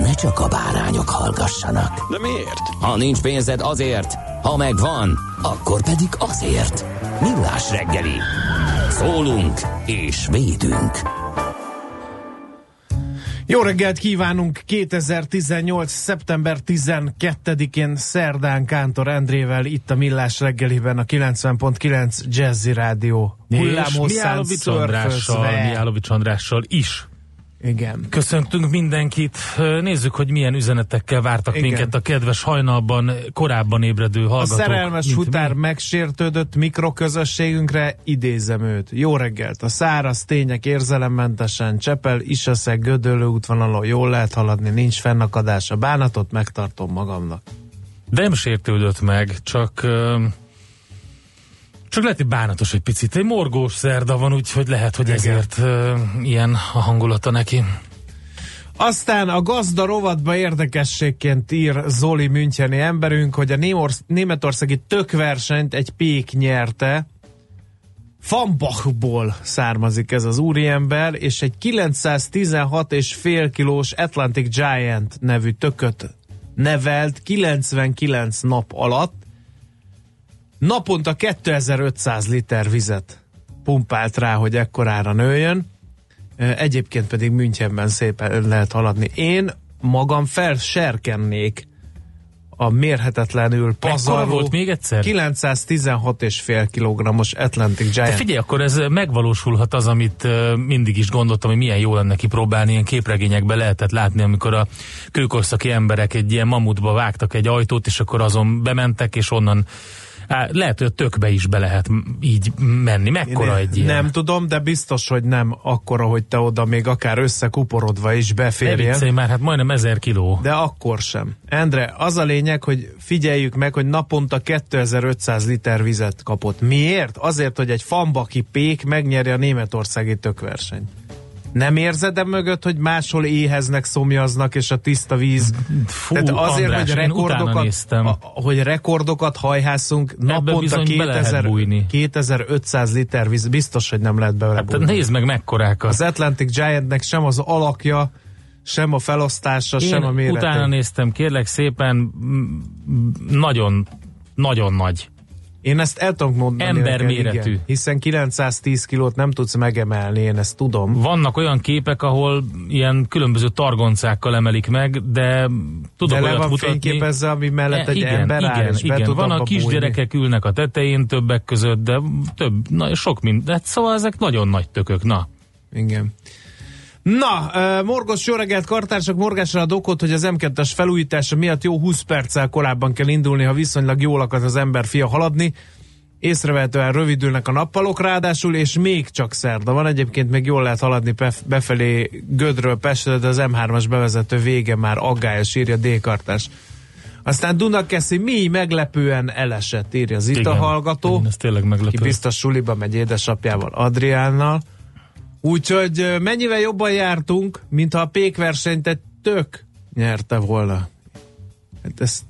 ne csak a bárányok hallgassanak. De miért? Ha nincs pénzed azért, ha megvan, akkor pedig azért. Millás reggeli. Szólunk és védünk. Jó reggelt kívánunk 2018. szeptember 12-én szerdán Kántor Endrével itt a Millás reggeliben a 90.9 Jazzy Rádió És Miálovics Andrással, Miálovics Andrással is Igen. Köszöntünk mindenkit. Nézzük, hogy milyen üzenetekkel vártak Igen. minket a kedves hajnalban, korábban ébredő A hallgatók. szerelmes mint futár mi. megsértődött mikroközösségünkre, idézem őt. Jó reggelt! A száraz tények érzelemmentesen Csepel, Isaszeg, Gödöllő útvonalon jól lehet haladni, nincs fennakadás. A bánatot megtartom magamnak. Nem sértődött meg, csak ö, csak lehet, hogy bánatos egy picit. Egy morgós szerda van, úgyhogy lehet, hogy ezért ö, ilyen a hangulata neki. Aztán a gazda rovatba érdekességként ír Zoli Müncheni emberünk, hogy a Némorsz- németországi tökversenyt egy pék nyerte. Fambachból származik ez az úriember, és egy 916,5 kilós Atlantic Giant nevű tököt nevelt 99 nap alatt. Naponta 2500 liter vizet pumpált rá, hogy ekkorára nőjön. Egyébként pedig Münchenben szépen lehet haladni. Én magam felserkennék a mérhetetlenül pazarló volt még egyszer? 916,5 kg-os Atlantic De Giant. figyelj, akkor ez megvalósulhat az, amit mindig is gondoltam, hogy milyen jó lenne kipróbálni, ilyen képregényekben lehetett látni, amikor a kőkorszaki emberek egy ilyen mamutba vágtak egy ajtót, és akkor azon bementek, és onnan Á, lehet, hogy a tökbe is be lehet így menni. Mekkora egy ilyen? Nem tudom, de biztos, hogy nem akkora, hogy te oda még akár összekuporodva is Ne beférjen. viccelj már, hát majdnem ezer kiló. De akkor sem. Endre, az a lényeg, hogy figyeljük meg, hogy naponta 2500 liter vizet kapott. Miért? Azért, hogy egy fambaki pék megnyeri a németországi tökversenyt. Nem érzed e mögött, hogy máshol éheznek, szomjaznak, és a tiszta víz... Fú, Tehát azért, András, hogy rekordokat, néztem. a, hogy rekordokat hajhászunk, naponta bizony be lehet 2000, bújni. 2500 liter víz, biztos, hogy nem lehet belőle Hát nézd meg mekkorákat. Az Atlantic Giantnek sem az alakja, sem a felosztása, Én sem a mérete. utána néztem, kérlek szépen, nagyon, nagyon nagy. Én ezt el tudom mondani. Emberméretű. Hiszen 910 kilót nem tudsz megemelni, én ezt tudom. Vannak olyan képek, ahol ilyen különböző targoncákkal emelik meg, de tudok De olyat van mutatni. fényképezve, ami mellett egy igen, ember áll, igen, és be igen. tud Van a kisgyerekek ülnek a tetején többek között, de több, na, sok mind. Hát szóval ezek nagyon nagy tökök, na. Igen. Na, uh, Morgos jó reggelt, kartársak, morgásra ad okot, hogy az M2-es felújítása miatt jó 20 perccel korábban kell indulni, ha viszonylag jól akar az ember fia haladni. Észrevehetően rövidülnek a nappalok ráadásul, és még csak szerda van. Egyébként még jól lehet haladni bef- befelé Gödről Pestre, de az M3-as bevezető vége már aggályos, írja D-kartás. Aztán Dunakeszi mi meglepően elesett, írja Zita Igen, hallgató igen, ez tényleg meglepő. ki biztos suliba megy édesapjával, Adriánnal. Úgyhogy mennyivel jobban jártunk, mintha a pékversenyt tök nyerte volna. Hát ezt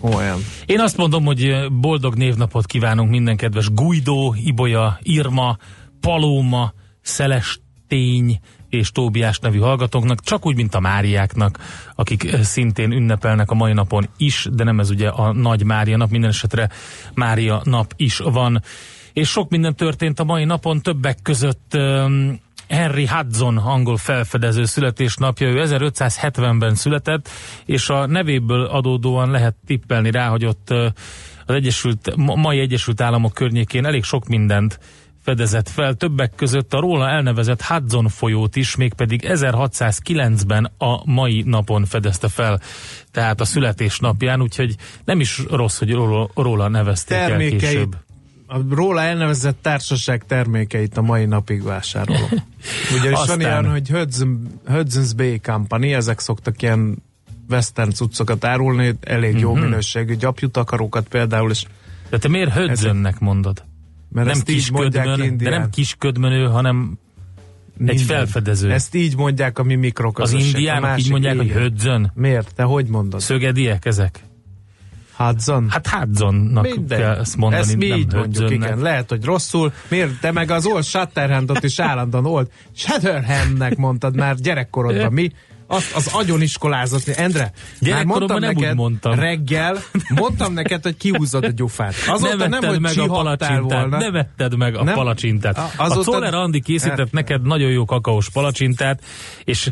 olyan. Én azt mondom, hogy boldog névnapot kívánunk minden kedves Guido, Ibolya, Irma, Palóma, Szelestény és Tóbiás nevű hallgatóknak, csak úgy, mint a Máriáknak, akik szintén ünnepelnek a mai napon is, de nem ez ugye a Nagy Mária nap, minden esetre Mária nap is van. És sok minden történt a mai napon, többek között Henry Hudson angol felfedező születésnapja, ő 1570-ben született, és a nevéből adódóan lehet tippelni rá, hogy ott az Egyesült, ma- mai Egyesült Államok környékén elég sok mindent fedezett fel, többek között a róla elnevezett Hudson folyót is, mégpedig 1609-ben a mai napon fedezte fel, tehát a születésnapján, úgyhogy nem is rossz, hogy róla, róla nevezték el Termékeit, később. A róla elnevezett társaság termékeit a mai napig vásárolom. Ugyanis Aztán- van ilyen, hogy Hudson, Hudson's Bay Company, ezek szoktak ilyen western cuccokat árulni, elég jó Mhm. minőségű gyapjutakarókat például, és De te miért Hödzönnek mondod? mert nem kisködmön, de nem kisködmönő, hanem egy Minden. felfedező. Ezt így mondják a mi az mikroközösség. a indiánok így mondják, hogy igen. Hödzön. Miért? Te hogy mondod? Szögediek ezek? Hudson? Hát Hudsonnak kell ezt mondani, Ezt mi nem így mondjuk, igen. Lehet, hogy rosszul. Miért? Te meg az Old Shatterhandot is állandóan Old Shatterhandnek mondtad már gyerekkorodban. Mi? Azt az agyon iskolázott. Endre, már mondtam nem úgy neked mondtam. reggel, mondtam neked, hogy kiúzod a gyufát. Azóta nem nem, hogy meg a palacsintát, volna. nem vetted meg a Nem? palacsintát. A- A, azóta- Czoller Andi készített neked nagyon jó kakaós palacsintát, és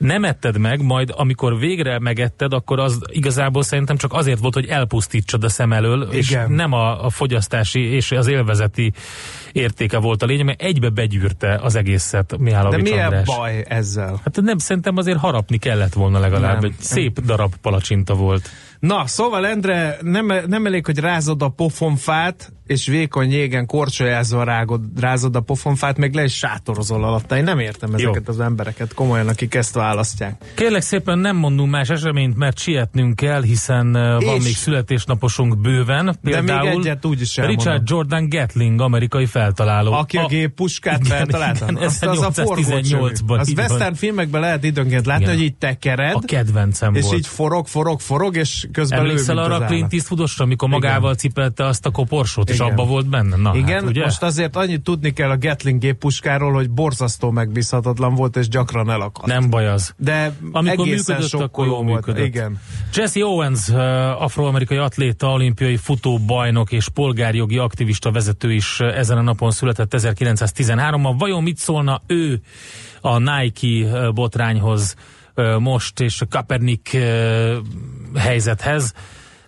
nem etted meg, majd amikor végre megetted, akkor az igazából szerintem csak azért volt, hogy elpusztítsad a szem elől, és Igen. nem a, a fogyasztási és az élvezeti értéke volt a lényeg, mert egybe begyűrte az egészet De Mihálovics milyen András. baj ezzel? Hát nem, szerintem azért harapni kellett volna legalább. Nem. Egy szép darab palacsinta volt. Na, szóval Endre, nem, nem elég, hogy rázod a pofonfát, és vékony jégen korcsolyázva rágod, rázod a pofonfát, meg le is sátorozol alatta. Én nem értem ezeket Jó. az embereket komolyan, akik ezt választják. Kérlek szépen nem mondunk más eseményt, mert sietnünk kell, hiszen uh, van És- még születésnaposunk bőven. Például még egyet úgyis elmondom. Richard Jordan Gatling, amerikai feltaláló. Aki a, géppuskát igen, feltalálta? igen, Azt az a 1818-ban, Az western filmekben lehet időnként látni, Igen. hogy így tekered, A kedvencem és volt. így forog, forog, forog, és közben Emlékszel arra a Clint. Eastwoodosra, amikor magával cipelte azt a koporsót, és Igen. abba volt benne? Na, Igen, hát, ugye? most azért annyit tudni kell a Gatling géppuskáról, hogy borzasztó megbízhatatlan volt, és gyakran elakadt. Nem baj az. De Amikor működött, akkor jól működött. Igen. Jesse Owens, afroamerikai atléta, olimpiai futóbajnok és polgárjogi aktivista vezető is ezen a napon született 1913-ban. Vajon mit szólna ő a Nike botrányhoz most és a Kaepernick helyzethez?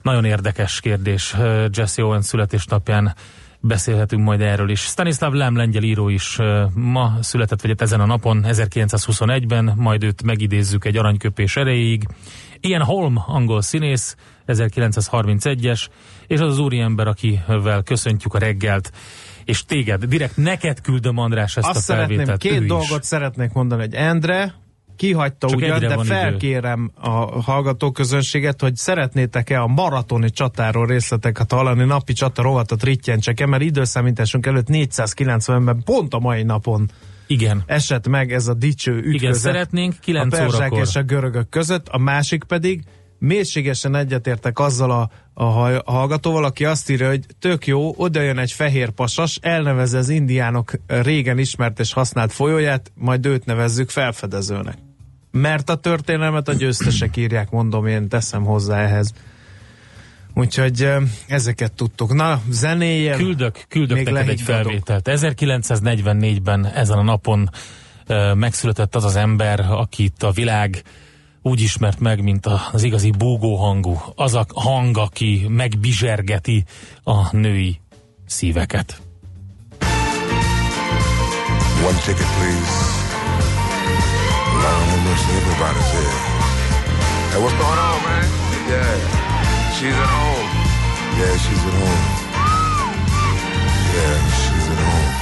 Nagyon érdekes kérdés Jesse Owens születésnapján beszélhetünk majd erről is. Stanislav Lem, lengyel író is ma született, vagy hát ezen a napon, 1921-ben, majd őt megidézzük egy aranyköpés erejéig. Ian Holm, angol színész, 1931-es, és az az úriember, akivel köszöntjük a reggelt, és téged, direkt neked küldöm András ezt Azt a szeretném, felvételt. két ő dolgot is. szeretnék mondani, hogy Endre kihagyta Csak ugyan, de van idő. felkérem a hallgatóközönséget, hogy szeretnétek-e a maratoni csatáról részleteket hallani, napi csata rovatot rittyentsek mert időszámításunk előtt 490-ben pont a mai napon Igen. esett meg ez a dicső ütközet. Igen, szeretnénk a 9 perzsák órakor. és a görögök között, a másik pedig mélységesen egyetértek azzal a, a hallgatóval, aki azt írja, hogy tök jó, oda jön egy fehér pasas, elnevezi az indiánok régen ismert és használt folyóját, majd őt nevezzük felfedezőnek. Mert a történelmet a győztesek írják, mondom, én teszem hozzá ehhez. Úgyhogy ezeket tudtuk. Na, zenéjel. Küldök, küldök Még neked egy felvételt. 1944-ben ezen a napon megszületett az az ember, akit a világ úgy ismert meg, mint az igazi búgó hangú. Az a hang, aki megbizsergeti a női szíveket. One ticket, please. Have mercy, everybody's here. Hey, what's going on, man? Yeah, she's at home. Yeah, she's at home. Yeah, she's at home.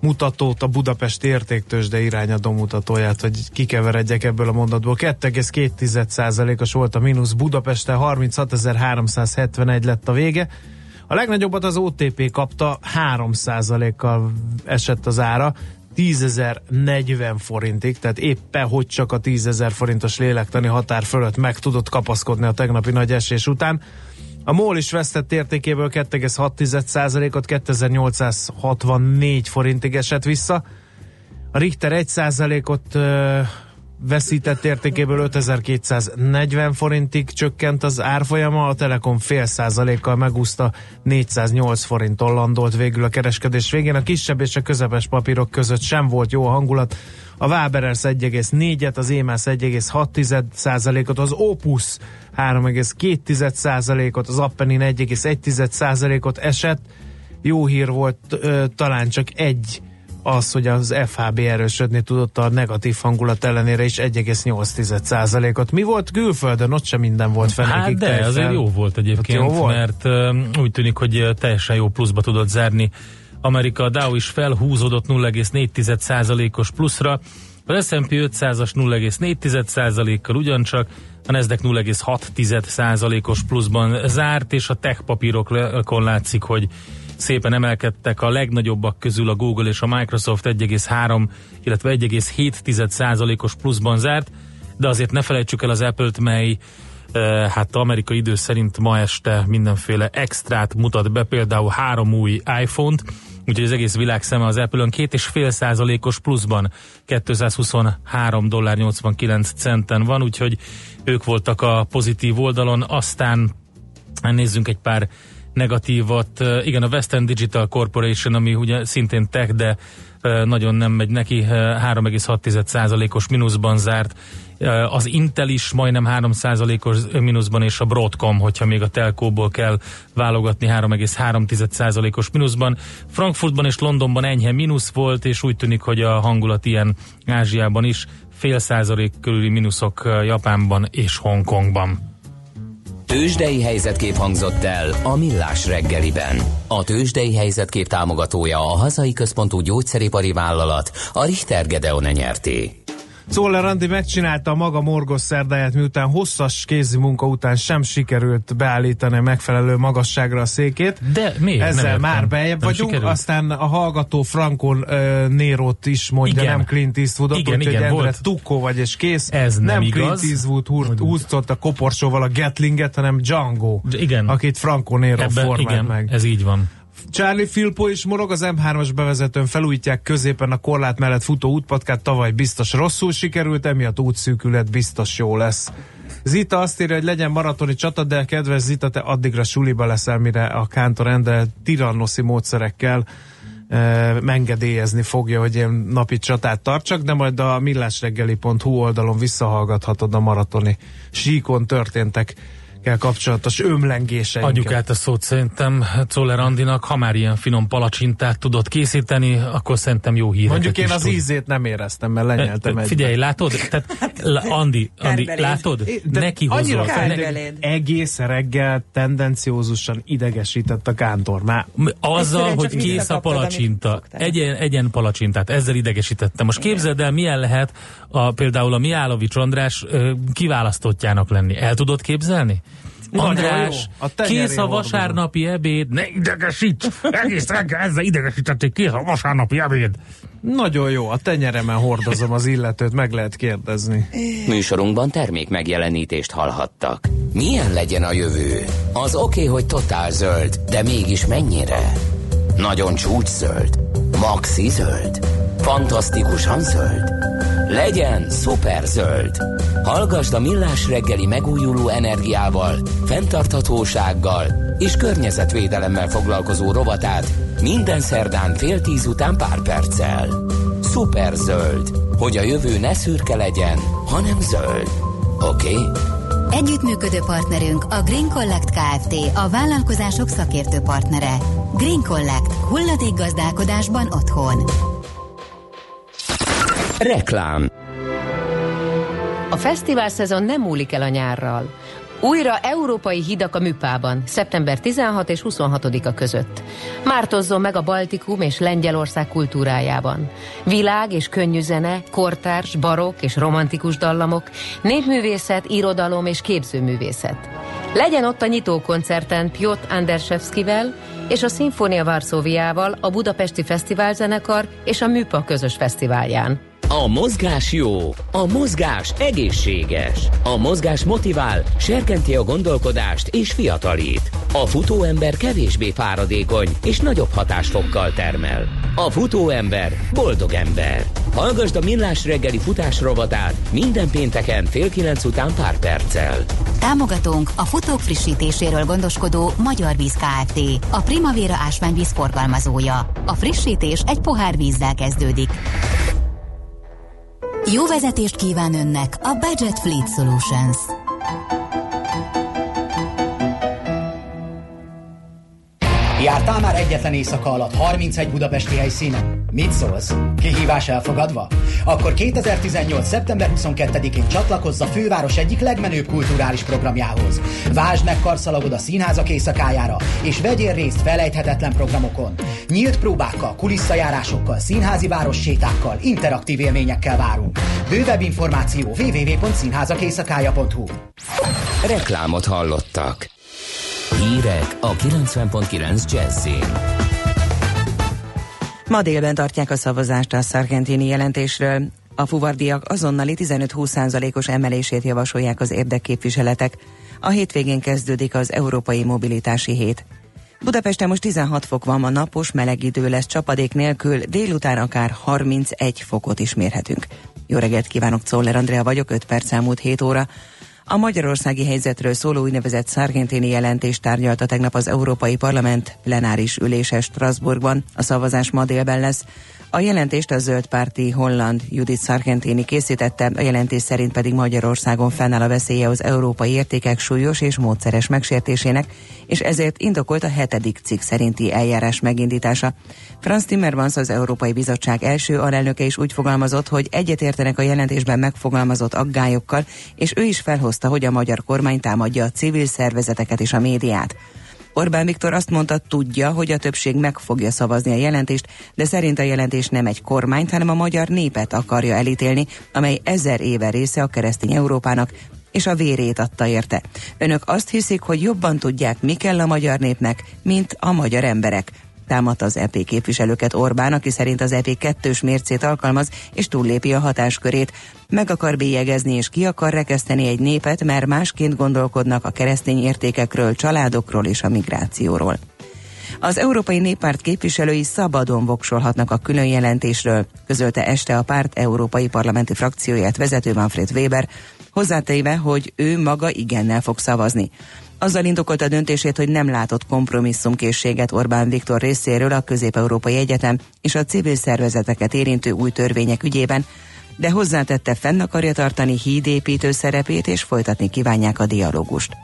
mutatót, a Budapest értéktősde irányadó mutatóját, hogy kikeveredjek ebből a mondatból. 2,2%-os volt a mínusz, Budapesten 36.371 lett a vége. A legnagyobbat az OTP kapta, 3%-kal esett az ára, 10.040 forintig, tehát éppen hogy csak a 10.000 forintos lélektani határ fölött meg tudott kapaszkodni a tegnapi nagy esés után. A MOL is vesztett értékéből 2,6%-ot, 2864 forintig esett vissza. A Richter 1%-ot ö, veszített értékéből 5240 forintig csökkent az árfolyama, a Telekom fél százalékkal megúszta 408 forinton landolt végül a kereskedés végén. A kisebb és a közepes papírok között sem volt jó a hangulat. A Waberers 1,4-et, az EMAS 1,6 százalékot, az Opus 3,2 százalékot, az Appenin 1,1 százalékot esett. Jó hír volt ö, talán csak egy az, hogy az FHB erősödni tudott a negatív hangulat ellenére is 1,8%-ot. Mi volt külföldön? Ott sem minden volt fel. Hát de, tejfel. azért jó volt egyébként, jó volt? mert uh, úgy tűnik, hogy teljesen jó pluszba tudott zárni. Amerika a Dow is felhúzódott 0,4%-os pluszra, az S&P 500-as 0,4%-kal ugyancsak, a Nasdaq 0,6%-os pluszban zárt, és a tech papírokon látszik, hogy szépen emelkedtek a legnagyobbak közül a Google és a Microsoft 1,3, illetve 1,7%-os pluszban zárt, de azért ne felejtsük el az Apple-t, mely eh, hát amerikai idő szerint ma este mindenféle extrát mutat be, például három új iPhone-t, úgyhogy az egész világ szeme az Apple-ön két és fél százalékos pluszban 223 dollár 89 centen van, úgyhogy ők voltak a pozitív oldalon, aztán nézzünk egy pár negatívat. Igen, a Western Digital Corporation, ami ugye szintén tech, de nagyon nem megy neki, uh, 3,6%-os mínuszban zárt. Az Intel is majdnem 3%-os mínuszban, és a Broadcom, hogyha még a telkóból kell válogatni, 3,3%-os mínuszban. Frankfurtban és Londonban enyhe mínusz volt, és úgy tűnik, hogy a hangulat ilyen Ázsiában is fél százalék körüli mínuszok Japánban és Hongkongban. Tőzsdei helyzetkép hangzott el a Millás reggeliben. A Tőzsdei helyzetkép támogatója a hazai központú gyógyszeripari vállalat, a Richter Gedeon nyerté. Czoller Andi megcsinálta a maga morgos szerdáját, miután hosszas kézi munka után sem sikerült beállítani megfelelő magasságra a székét. De miért? Ezzel Nem már Nem vagyunk, sikerült? aztán a hallgató Frankon uh, Nérót is mondja, Igen. nem Clint Eastwoodot, Igen, úgyhogy igen, Endre tukkó vagy és kész. Ez nem igaz. Clint Eastwood húr, húztott a koporsóval a Gatlinget, hanem Django, Igen. akit Franco Nero Ebben, formált igen, meg. ez így van. Charlie Filpo is morog, az M3-as bevezetőn felújítják középen a korlát mellett futó útpatkát, tavaly biztos rosszul sikerült, emiatt útszűkület biztos jó lesz. Zita azt írja, hogy legyen maratoni csata, de kedves Zita, te addigra suliba leszel, mire a Kántor Ende tirannoszi módszerekkel e, engedélyezni fogja, hogy ilyen napi csatát tartsak, de majd a millásreggeli.hu oldalon visszahallgathatod a maratoni síkon történtek kapcsolatos ömlengéseinket. Adjuk át a szót szerintem Czoller Andinak, ha már ilyen finom palacsintát tudott készíteni, akkor szerintem jó híreket Mondjuk én is az tud. ízét nem éreztem, mert lenyeltem egy. Figyelj, látod? Tehát, la- Andi, Andi, látod? De Neki annyira Ne, egész reggel tendenciózusan idegesített a kántor. Már azzal, hogy kész a palacsinta. Egyen, egyen palacsintát, ezzel idegesítettem. Most képzeld el, milyen lehet a, például a Miálovics András ö, kiválasztottjának lenni. El tudod képzelni? András, jó. A kész a hordozom. vasárnapi ebéd, ne idegesíts! Egész reggel ezzel idegesítették, kész a vasárnapi ebéd. nagyon jó, a tenyeremen hordozom az illetőt, meg lehet kérdezni. Műsorunkban termék megjelenítést hallhattak. Milyen legyen a jövő? Az oké, hogy totál zöld, de mégis mennyire? Nagyon csúcs zöld? Maxi zöld? Fantasztikusan zöld? Legyen szuper zöld! Hallgasd a Millás reggeli megújuló energiával, fenntarthatósággal és környezetvédelemmel foglalkozó rovatát minden szerdán fél tíz után pár perccel. Szuper zöld, hogy a jövő ne szürke legyen, hanem zöld. Oké? Okay? Együttműködő partnerünk a Green Collect Kft. A vállalkozások szakértő partnere. Green Collect. Hulladék gazdálkodásban otthon. Reklám. A fesztivál szezon nem múlik el a nyárral. Újra európai hidak a Műpában, szeptember 16 és 26-a között. Mártozzon meg a Baltikum és Lengyelország kultúrájában. Világ és könnyű zene, kortárs, barokk és romantikus dallamok, népművészet, irodalom és képzőművészet. Legyen ott a nyitókoncerten Piotr Anderszewskivel és a Szimfónia Varsóviával, a Budapesti Fesztiválzenekar és a Műpa közös fesztiválján. A mozgás jó, a mozgás egészséges. A mozgás motivál, serkenti a gondolkodást és fiatalít. A futóember kevésbé fáradékony és nagyobb hatásfokkal termel. A futóember boldog ember. Hallgasd a Millás reggeli futás rovatát minden pénteken fél kilenc után pár perccel. Támogatónk a futók frissítéséről gondoskodó Magyar Víz Kft. A Primavera ásványvíz forgalmazója. A frissítés egy pohár vízzel kezdődik. Jó vezetést kíván önnek a Budget Fleet Solutions. Jártál már egyetlen éjszaka alatt 31 budapesti helyszínen? Mit szólsz? Kihívás elfogadva? Akkor 2018. szeptember 22-én csatlakozz a főváros egyik legmenőbb kulturális programjához. Vásd meg karszalagod a színházak éjszakájára, és vegyél részt felejthetetlen programokon. Nyílt próbákkal, kuliszajárásokkal, színházi város sétákkal, interaktív élményekkel várunk. Bővebb információ www.színházakéjszakája.hu Reklámot hallottak. Hírek a 90.9 Jazzin. Ma délben tartják a szavazást a szargentini jelentésről. A fuvardiak azonnali 15-20%-os emelését javasolják az érdekképviseletek. A hétvégén kezdődik az Európai Mobilitási Hét. Budapesten most 16 fok van, ma napos, meleg idő lesz csapadék nélkül, délután akár 31 fokot is mérhetünk. Jó reggelt kívánok, Czoller Andrea vagyok, 5 perc elmúlt 7 óra. A magyarországi helyzetről szóló úgynevezett szargentini jelentést tárgyalta tegnap az Európai Parlament plenáris ülése Strasbourgban. A szavazás ma délben lesz. A jelentést a zöld párti holland Judith Sargentini készítette, a jelentés szerint pedig Magyarországon fennáll a veszélye az európai értékek súlyos és módszeres megsértésének, és ezért indokolt a hetedik cikk szerinti eljárás megindítása. Franz Timmermans az Európai Bizottság első alelnöke is úgy fogalmazott, hogy egyetértenek a jelentésben megfogalmazott aggályokkal, és ő is felhozta, hogy a magyar kormány támadja a civil szervezeteket és a médiát. Orbán Viktor azt mondta, tudja, hogy a többség meg fogja szavazni a jelentést, de szerint a jelentés nem egy kormányt, hanem a magyar népet akarja elítélni, amely ezer éve része a keresztény Európának, és a vérét adta érte. Önök azt hiszik, hogy jobban tudják, mi kell a magyar népnek, mint a magyar emberek támadt az EP képviselőket Orbán, aki szerint az EP kettős mércét alkalmaz és túllépi a hatáskörét. Meg akar bélyegezni és ki akar rekeszteni egy népet, mert másként gondolkodnak a keresztény értékekről, családokról és a migrációról. Az Európai Néppárt képviselői szabadon voksolhatnak a külön jelentésről, közölte este a párt európai parlamenti frakcióját vezető Manfred Weber, hozzátéve, hogy ő maga igennel fog szavazni. Azzal indokolta a döntését, hogy nem látott kompromisszumkészséget Orbán Viktor részéről a Közép-Európai Egyetem és a civil szervezeteket érintő új törvények ügyében, de hozzátette fenn akarja tartani hídépítő szerepét és folytatni kívánják a dialógust.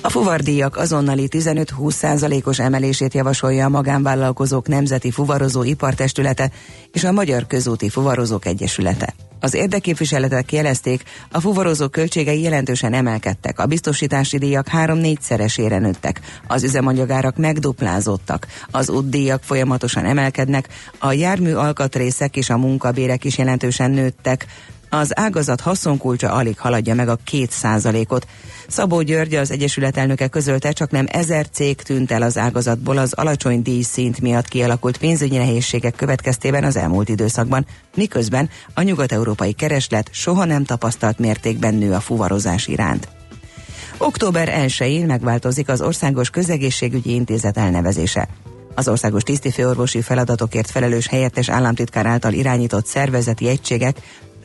A fuvardíjak azonnali 15-20%-os emelését javasolja a magánvállalkozók Nemzeti Fuvarozó Ipartestülete és a Magyar Közúti Fuvarozók Egyesülete. Az érdekképviseletek jelezték, a fuvarozók költségei jelentősen emelkedtek, a biztosítási díjak három-négyszeresére nőttek, az üzemanyagárak megduplázódtak, az útdíjak folyamatosan emelkednek, a jármű alkatrészek és a munkabérek is jelentősen nőttek, az ágazat haszonkulcsa alig haladja meg a két százalékot. Szabó György, az Egyesület elnöke közölte, csak nem ezer cég tűnt el az ágazatból az alacsony díjszint miatt kialakult pénzügyi nehézségek következtében az elmúlt időszakban, miközben a nyugat-európai kereslet soha nem tapasztalt mértékben nő a fuvarozás iránt. Október 1-én megváltozik az Országos Közegészségügyi Intézet elnevezése. Az országos tisztifőorvosi feladatokért felelős helyettes államtitkár által irányított szervezeti egységek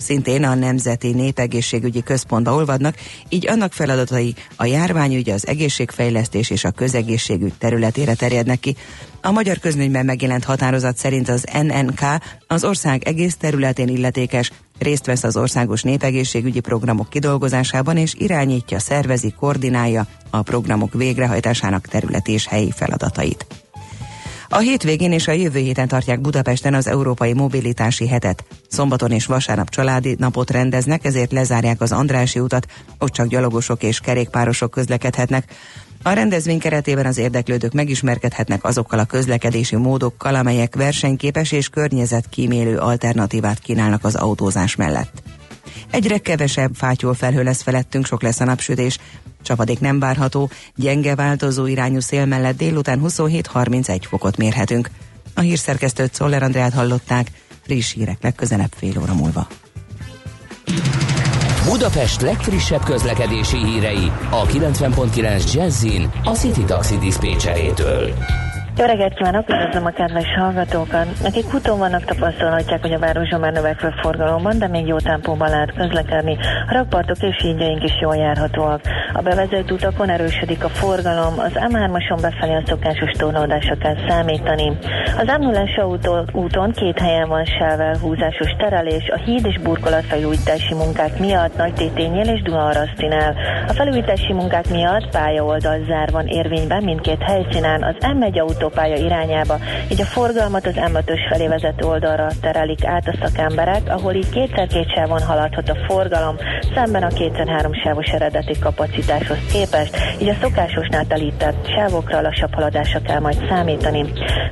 szintén a Nemzeti Népegészségügyi Központba olvadnak, így annak feladatai a járványügy, az egészségfejlesztés és a közegészségügy területére terjednek ki. A magyar köznyűben megjelent határozat szerint az NNK az ország egész területén illetékes, részt vesz az országos népegészségügyi programok kidolgozásában és irányítja, szervezi, koordinálja a programok végrehajtásának területi és helyi feladatait. A hétvégén és a jövő héten tartják Budapesten az Európai Mobilitási Hetet. Szombaton és vasárnap családi napot rendeznek, ezért lezárják az Andrási utat, ott csak gyalogosok és kerékpárosok közlekedhetnek. A rendezvény keretében az érdeklődők megismerkedhetnek azokkal a közlekedési módokkal, amelyek versenyképes és környezetkímélő alternatívát kínálnak az autózás mellett. Egyre kevesebb fátyol felhő lesz felettünk, sok lesz a napsütés. Csapadék nem várható, gyenge változó irányú szél mellett délután 27-31 fokot mérhetünk. A hírszerkesztőt Szoller Andrát hallották, friss hírek legközelebb fél óra múlva. Budapest legfrissebb közlekedési hírei a 90.9 Jazzin a City Taxi Dispécsejétől. Jó reggelt kívánok, üdvözlöm a kedves hallgatókat. Akik futón vannak, tapasztalhatják, hogy a városban már növekvő forgalomban, de még jó tempóban lehet közlekedni. A rakpartok és hídjaink is jól járhatóak. A bevezető utakon erősödik a forgalom, az M3-ason befelé a szokásos tornódásra kell számítani. Az m úton két helyen van sávvel húzásos terelés, a híd és burkolat felújítási munkák miatt Nagy Tétényél és Dunaharasztinál. A felújítási munkák miatt pályaoldal zár van érvényben mindkét helyszínen, az M1 autópálya irányába, így a forgalmat az M5-ös felé vezető oldalra terelik át a szakemberek, ahol így kétszer-két sávon haladhat a forgalom, szemben a kétszer-három sávos eredeti kapacitáshoz képest, így a szokásosnál telített sávokra lassabb haladásra kell majd számítani.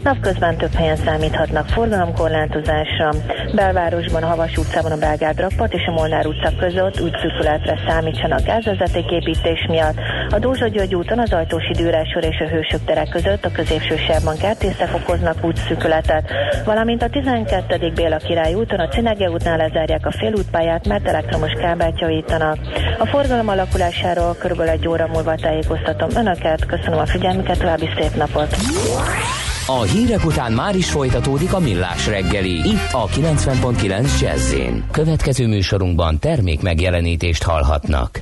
Napközben több helyen számíthatnak forgalomkorlátozásra. Belvárosban a Havas utcában a Belgárd rakpat és a Molnár utca között úgy szűkületre számítsanak gázvezetéképítés miatt. A Dózsa György úton az Ajtósi Dűrásor és a Hősök tere között a középső sávban kertészre fokoznak útszűkületet, valamint a 12. Béla Király úton a Cinege útnál lezárják a félútpályát, mert elektromos kábelt javítanak. A forgalom alakulásáról körülbelül egy óra múlva tájékoztatom Önöket. Köszönöm a figyelmüket, további szép napot! A hírek után már is folytatódik a millás reggeli, itt a 90.9 jazz Következő műsorunkban termék megjelenítést hallhatnak.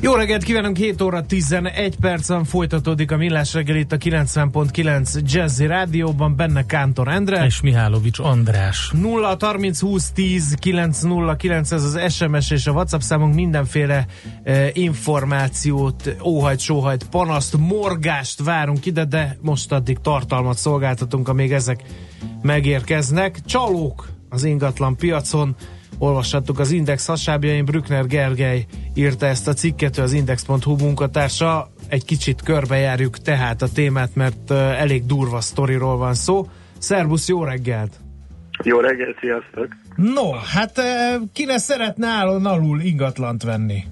Jó reggelt kívánunk, 7 óra 11 percen folytatódik a Millás reggel itt a 90.9 Jazzy Rádióban, benne Kántor Endre. És Mihálovics András. 0 30 20 10 909 ez az SMS és a WhatsApp számunk mindenféle eh, információt, óhajt, sóhajt, panaszt, morgást várunk ide, de most addig tartalmat szolgáltatunk, amíg ezek megérkeznek. Csalók az ingatlan piacon, olvashattuk az Index hasábjain, Brückner Gergely írta ezt a cikket, ő az Index.hu munkatársa. Egy kicsit körbejárjuk tehát a témát, mert elég durva sztoriról van szó. Szerbusz, jó reggelt! Jó reggelt, sziasztok! No, hát uh, kire szeretne állon alul ingatlant venni?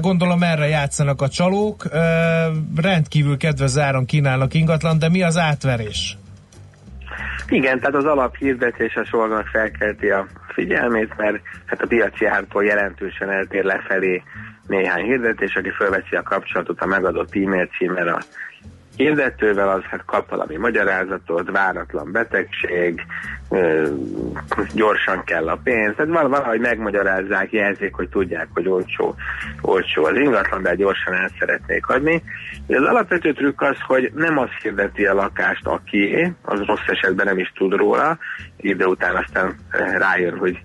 Gondolom erre játszanak a csalók. Rendkívül kedvező áron kínálnak ingatlan, de mi az átverés? Igen, tehát az alaphirdetés a sorgnak felkelti a figyelmét, mert hát a piaci ártól jelentősen eltér lefelé néhány hirdetés, aki felveszi a kapcsolatot a megadott e-mail címmel a hirdetővel, az hát kap valami magyarázatot, váratlan betegség, gyorsan kell a pénz, tehát valahogy megmagyarázzák, jelzik, hogy tudják, hogy olcsó, olcsó az ingatlan, de gyorsan el szeretnék adni. Az alapvető trükk az, hogy nem az hirdeti a lakást, aki, az rossz esetben nem is tud róla, idő után aztán rájön, hogy,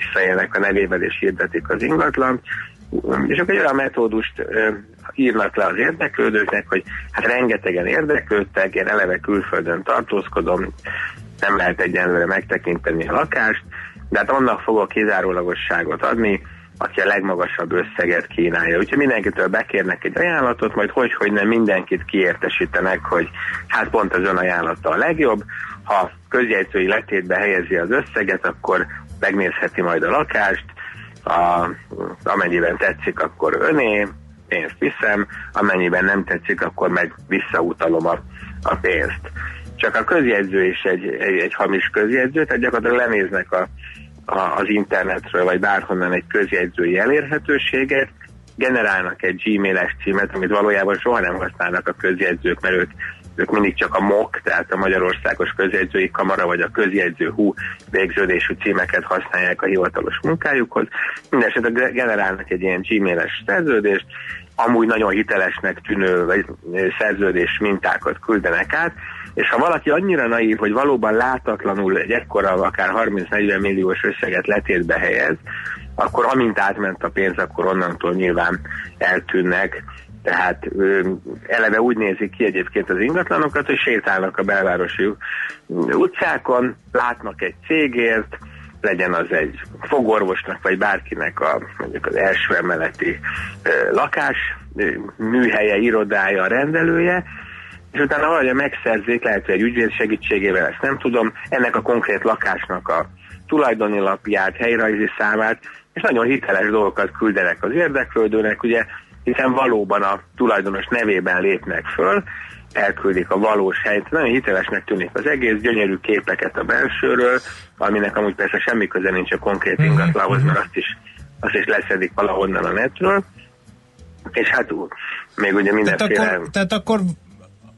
visszajelnek a nevével és hirdetik az ingatlan, és akkor egy olyan metódust írnak le az érdeklődőknek, hogy hát rengetegen érdeklődtek, én eleve külföldön tartózkodom, nem lehet egyenlőre megtekinteni a lakást, de hát annak fogok kizárólagosságot adni, aki a legmagasabb összeget kínálja. Úgyhogy mindenkitől bekérnek egy ajánlatot, majd hogy, hogy nem mindenkit kiértesítenek, hogy hát pont az ön ajánlata a legjobb. Ha közjegyzői letétbe helyezi az összeget, akkor megnézheti majd a lakást, a, amennyiben tetszik, akkor öné, pénzt viszem, amennyiben nem tetszik, akkor meg visszautalom a, a pénzt. Csak a közjegyző is egy, egy, egy hamis közjegyző, tehát gyakorlatilag lenéznek a, a, az internetről, vagy bárhonnan egy közjegyzői elérhetőséget, generálnak egy gmail-es címet, amit valójában soha nem használnak a közjegyzők, mert ők ők mindig csak a MOK, tehát a Magyarországos Közjegyzői Kamara, vagy a Közjegyző HU végződésű címeket használják a hivatalos munkájukhoz. Mindenesetre generálnak egy ilyen gmail-es szerződést, amúgy nagyon hitelesnek tűnő vagy szerződés mintákat küldenek át, és ha valaki annyira naív, hogy valóban látatlanul egy ekkora, akár 30-40 milliós összeget letétbe helyez, akkor amint átment a pénz, akkor onnantól nyilván eltűnnek tehát ö, eleve úgy nézik ki egyébként az ingatlanokat, hogy sétálnak a belvárosi utcákon, látnak egy cégért, legyen az egy fogorvosnak, vagy bárkinek a, mondjuk az első emeleti ö, lakás, ö, műhelye, irodája, rendelője, és utána valahogy megszerzik, lehet, hogy egy ügyvéd segítségével, ezt nem tudom, ennek a konkrét lakásnak a tulajdoni lapját, helyrajzi számát, és nagyon hiteles dolgokat küldenek az érdeklődőnek, ugye hiszen valóban a tulajdonos nevében lépnek föl, elküldik a valós helyt. Nagyon hitelesnek tűnik az egész, gyönyörű képeket a belsőről, aminek amúgy persze semmi köze nincs a konkrét Mhm, ingatlanhoz, mert azt is, azt is leszedik valahonnan a netről. És hát még ugye Tehát mindenféle... akkor, tehát akkor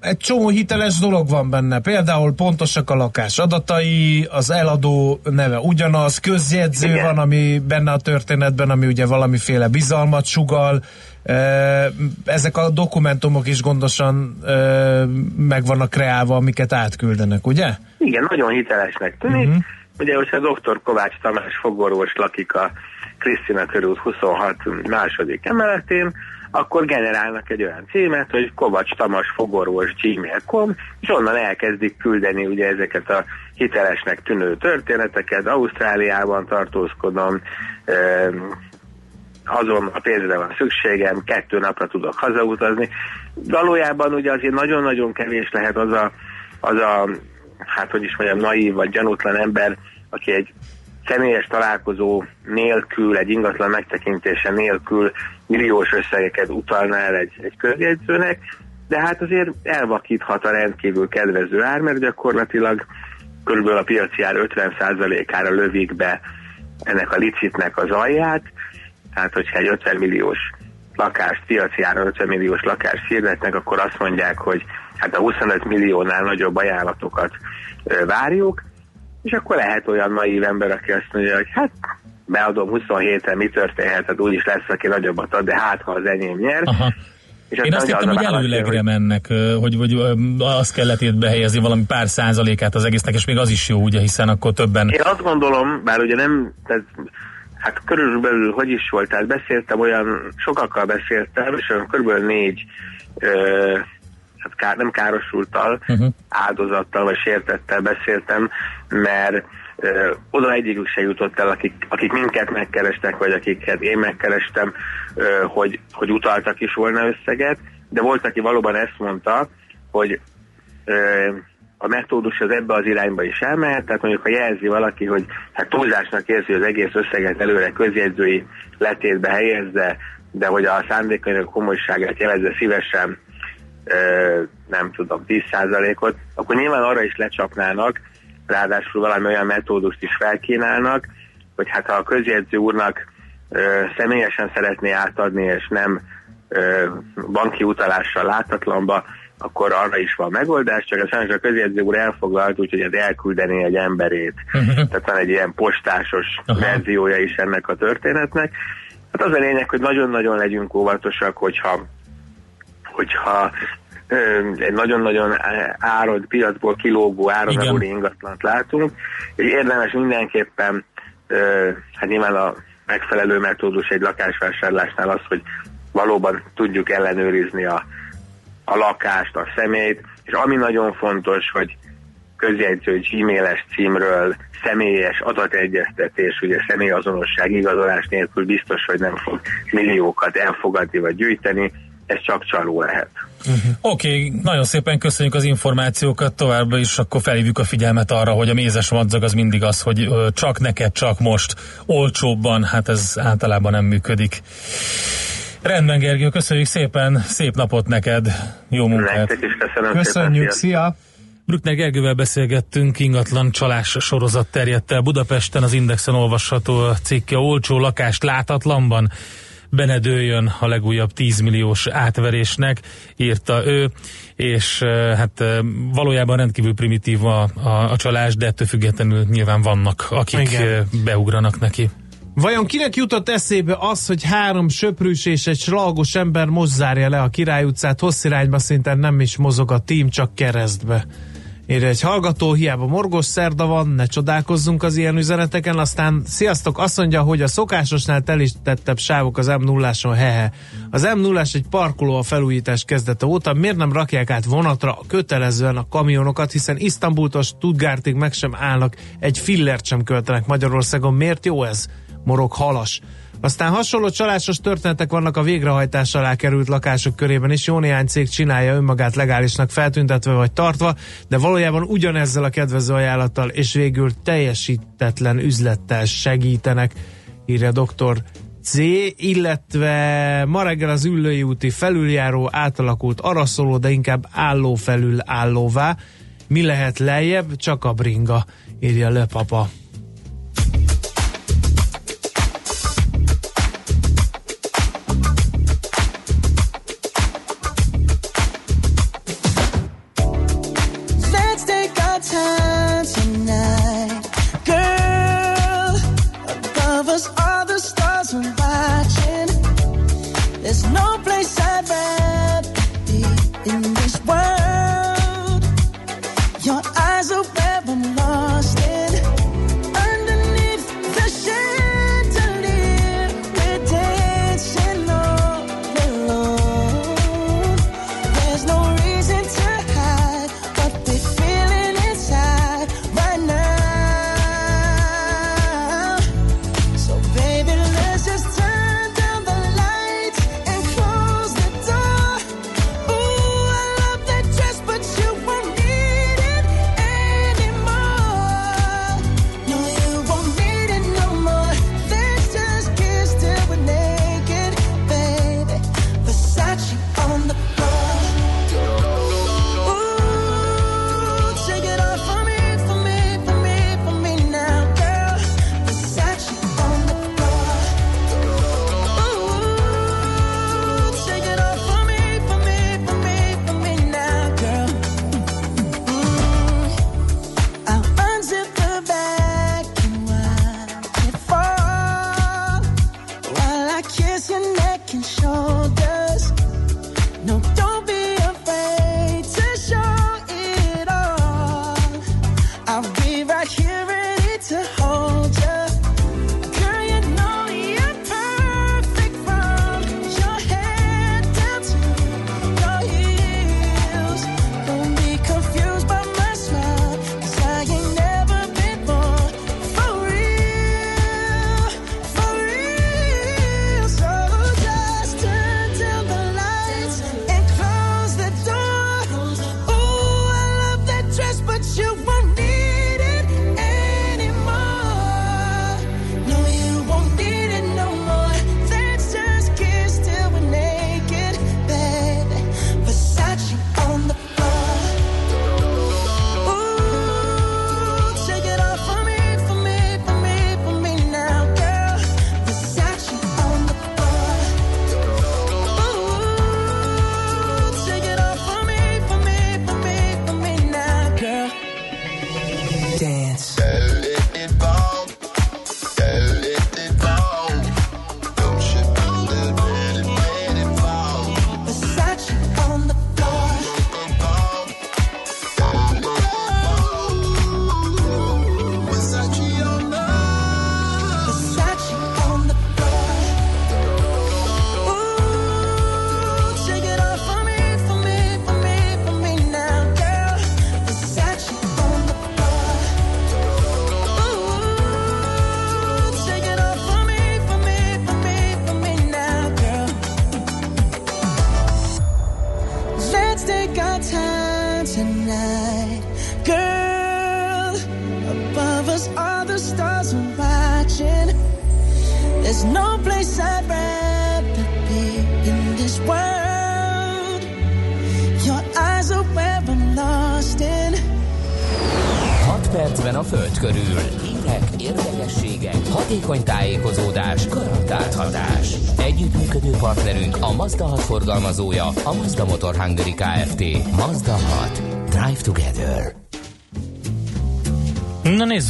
egy csomó hiteles dolog van benne. Például pontosak a lakás adatai, az eladó neve ugyanaz, közjegyző Igen. van, ami benne a történetben, ami ugye valamiféle bizalmat sugal. Ezek a dokumentumok is gondosan meg vannak kreálva, amiket átküldenek, ugye? Igen, nagyon hitelesnek tűnik. Uh-huh. Ugye, hogyha a dr. Kovács Tamás fogorvos lakik a Krisztina körút 26 második emeletén, akkor generálnak egy olyan címet, hogy Kovács Tamás fogorvos gmail.com, és onnan elkezdik küldeni ugye ezeket a hitelesnek tűnő történeteket. Ausztráliában tartózkodom, azon a pénzre van szükségem, kettő napra tudok hazautazni. Valójában ugye azért nagyon-nagyon kevés lehet az a, az a hát hogy is mondjam, naív vagy gyanútlan ember, aki egy személyes találkozó nélkül, egy ingatlan megtekintése nélkül milliós összegeket utalna el egy, egy közjegyzőnek, de hát azért elvakíthat a rendkívül kedvező ár, mert gyakorlatilag körülbelül a piaci ár 50%-ára lövik be ennek a licitnek az alját, tehát hogyha egy 50 milliós lakást, piaci áron 50 milliós lakást hirdetnek, akkor azt mondják, hogy hát a 25 milliónál nagyobb ajánlatokat várjuk, és akkor lehet olyan naív ember, aki azt mondja, hogy hát beadom 27-en, mi történhet, hát úgyis lesz, aki nagyobbat ad, de hát ha az enyém nyer. Aha. És Én azt hittem, hogy előlegre mennek, hogy, hogy azt kellett behelyezni valami pár százalékát az egésznek, és még az is jó, ugye, hiszen akkor többen... Én azt gondolom, bár ugye nem, tehát, hát körülbelül hogy is volt, tehát beszéltem olyan, sokakkal beszéltem, és olyan körülbelül négy ö, hát kár, nem károsultal, uh-huh. áldozattal vagy sértettel beszéltem, mert ö, oda egyikük se jutott el, akik, akik minket megkerestek, vagy akiket én megkerestem, ö, hogy, hogy utaltak is volna összeget, de volt, aki valóban ezt mondta, hogy ö, a metódus az ebbe az irányba is elmehet, tehát mondjuk ha jelzi valaki, hogy hát túlzásnak érzi az egész összeget előre közjegyzői letétbe helyezze, de hogy a szándékainak komolyságát jelezze szívesen nem tudom, 10%-ot, akkor nyilván arra is lecsapnának, ráadásul valami olyan metódust is felkínálnak, hogy hát ha a közjegyző úrnak ö, személyesen szeretné átadni, és nem ö, banki utalással látatlanba, akkor arra is van megoldás, csak a sajnos a közjegyző úr elfoglalt, úgyhogy ez elküldeni egy emberét. Uh-huh. Tehát van egy ilyen postásos uh-huh. verziója is ennek a történetnek. Hát az a lényeg, hogy nagyon-nagyon legyünk óvatosak, hogyha hogyha egy nagyon-nagyon árad, piacból kilógó áron ingatlant látunk, és érdemes mindenképpen, hát nyilván a megfelelő metódus egy lakásvásárlásnál az, hogy valóban tudjuk ellenőrizni a, a lakást, a szemét, és ami nagyon fontos, hogy közjegyző e-mailes címről személyes adategyeztetés, ugye személyazonosság igazolás nélkül biztos, hogy nem fog milliókat elfogadni vagy gyűjteni, ez csak csaló lehet. Uh-huh. Oké, okay, nagyon szépen köszönjük az információkat, továbbá is akkor felhívjuk a figyelmet arra, hogy a mézes madzag az mindig az, hogy csak neked, csak most, olcsóbban, hát ez általában nem működik. Rendben, Gergő, köszönjük szépen, szép napot neked, jó munkát! Nektek is köszönöm Köszönjük, szépen, szia! Brückner Gergővel beszélgettünk, ingatlan csalás sorozat terjedt el Budapesten, az Indexen olvasható cikke olcsó lakást látatlanban benedőjön a legújabb 10 milliós átverésnek, írta ő, és hát valójában rendkívül primitív a, a, a csalás, de ettől függetlenül nyilván vannak, akik Igen. beugranak neki. Vajon kinek jutott eszébe az, hogy három söprűs és egy slagos ember most zárja le a Király utcát, hosszirányba szinten nem is mozog a tím, csak keresztbe? írja egy hallgató, hiába morgos szerda van, ne csodálkozzunk az ilyen üzeneteken, aztán sziasztok, azt mondja, hogy a szokásosnál telítettebb sávok az m 0 hehe. Az m 0 egy parkoló a felújítás kezdete óta, miért nem rakják át vonatra kötelezően a kamionokat, hiszen Isztambultól Stuttgartig meg sem állnak, egy fillert sem költenek Magyarországon, miért jó ez? Morog halas. Aztán hasonló csalásos történetek vannak a végrehajtás alá került lakások körében is. Jó néhány cég csinálja önmagát legálisnak feltüntetve vagy tartva, de valójában ugyanezzel a kedvező ajánlattal és végül teljesítetlen üzlettel segítenek, írja dr. C, illetve ma reggel az Üllői úti felüljáró átalakult araszoló, de inkább álló felül állóvá. Mi lehet lejjebb? Csak a bringa, írja Le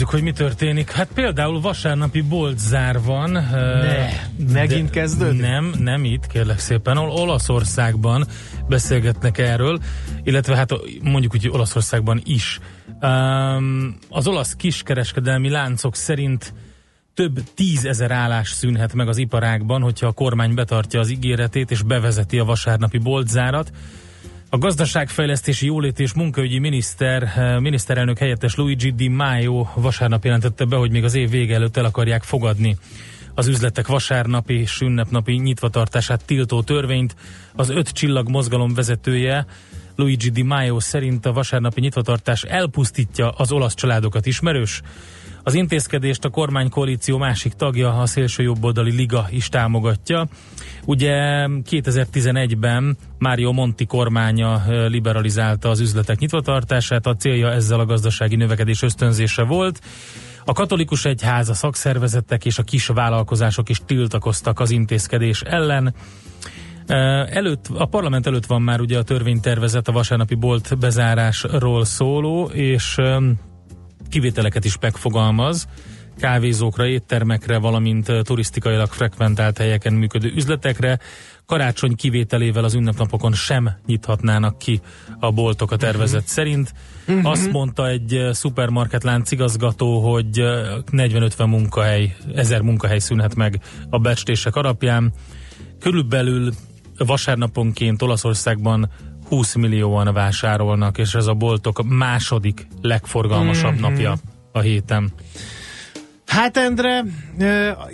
nézzük, hogy mi történik. Hát például vasárnapi boltzár van. Ne, megint kezdődik? Nem, nem itt, kérlek szépen. Ol- Olaszországban beszélgetnek erről, illetve hát mondjuk úgy, Olaszországban is. Um, az olasz kiskereskedelmi láncok szerint több tízezer állás szűnhet meg az iparágban, hogyha a kormány betartja az ígéretét és bevezeti a vasárnapi boltzárat. A gazdaságfejlesztési jólét és munkaügyi miniszter, eh, miniszterelnök helyettes Luigi Di Maio vasárnap jelentette be, hogy még az év vége előtt el akarják fogadni az üzletek vasárnapi és ünnepnapi nyitvatartását tiltó törvényt. Az öt csillag mozgalom vezetője Luigi Di Maio szerint a vasárnapi nyitvatartás elpusztítja az olasz családokat ismerős. Az intézkedést a kormánykoalíció másik tagja, a szélső jobboldali liga is támogatja. Ugye 2011-ben Mário Monti kormánya liberalizálta az üzletek nyitvatartását, a célja ezzel a gazdasági növekedés ösztönzése volt. A katolikus egyház, a szakszervezetek és a kis vállalkozások is tiltakoztak az intézkedés ellen. Előtt, a parlament előtt van már ugye a törvénytervezet a vasárnapi bolt bezárásról szóló, és kivételeket is megfogalmaz kávézókra, éttermekre, valamint turisztikailag frekventált helyeken működő üzletekre. Karácsony kivételével az ünnepnapokon sem nyithatnának ki a boltok a tervezet szerint. Mhm. Azt mondta egy eh, szupermarketlánc igazgató, hogy eh, 40-50 munkahely, ezer munkahely szűnhet meg a becslések alapján. Körülbelül vasárnaponként Olaszországban 20 millióan vásárolnak, és ez a boltok második legforgalmasabb Mhm. napja a héten. Hát Endre,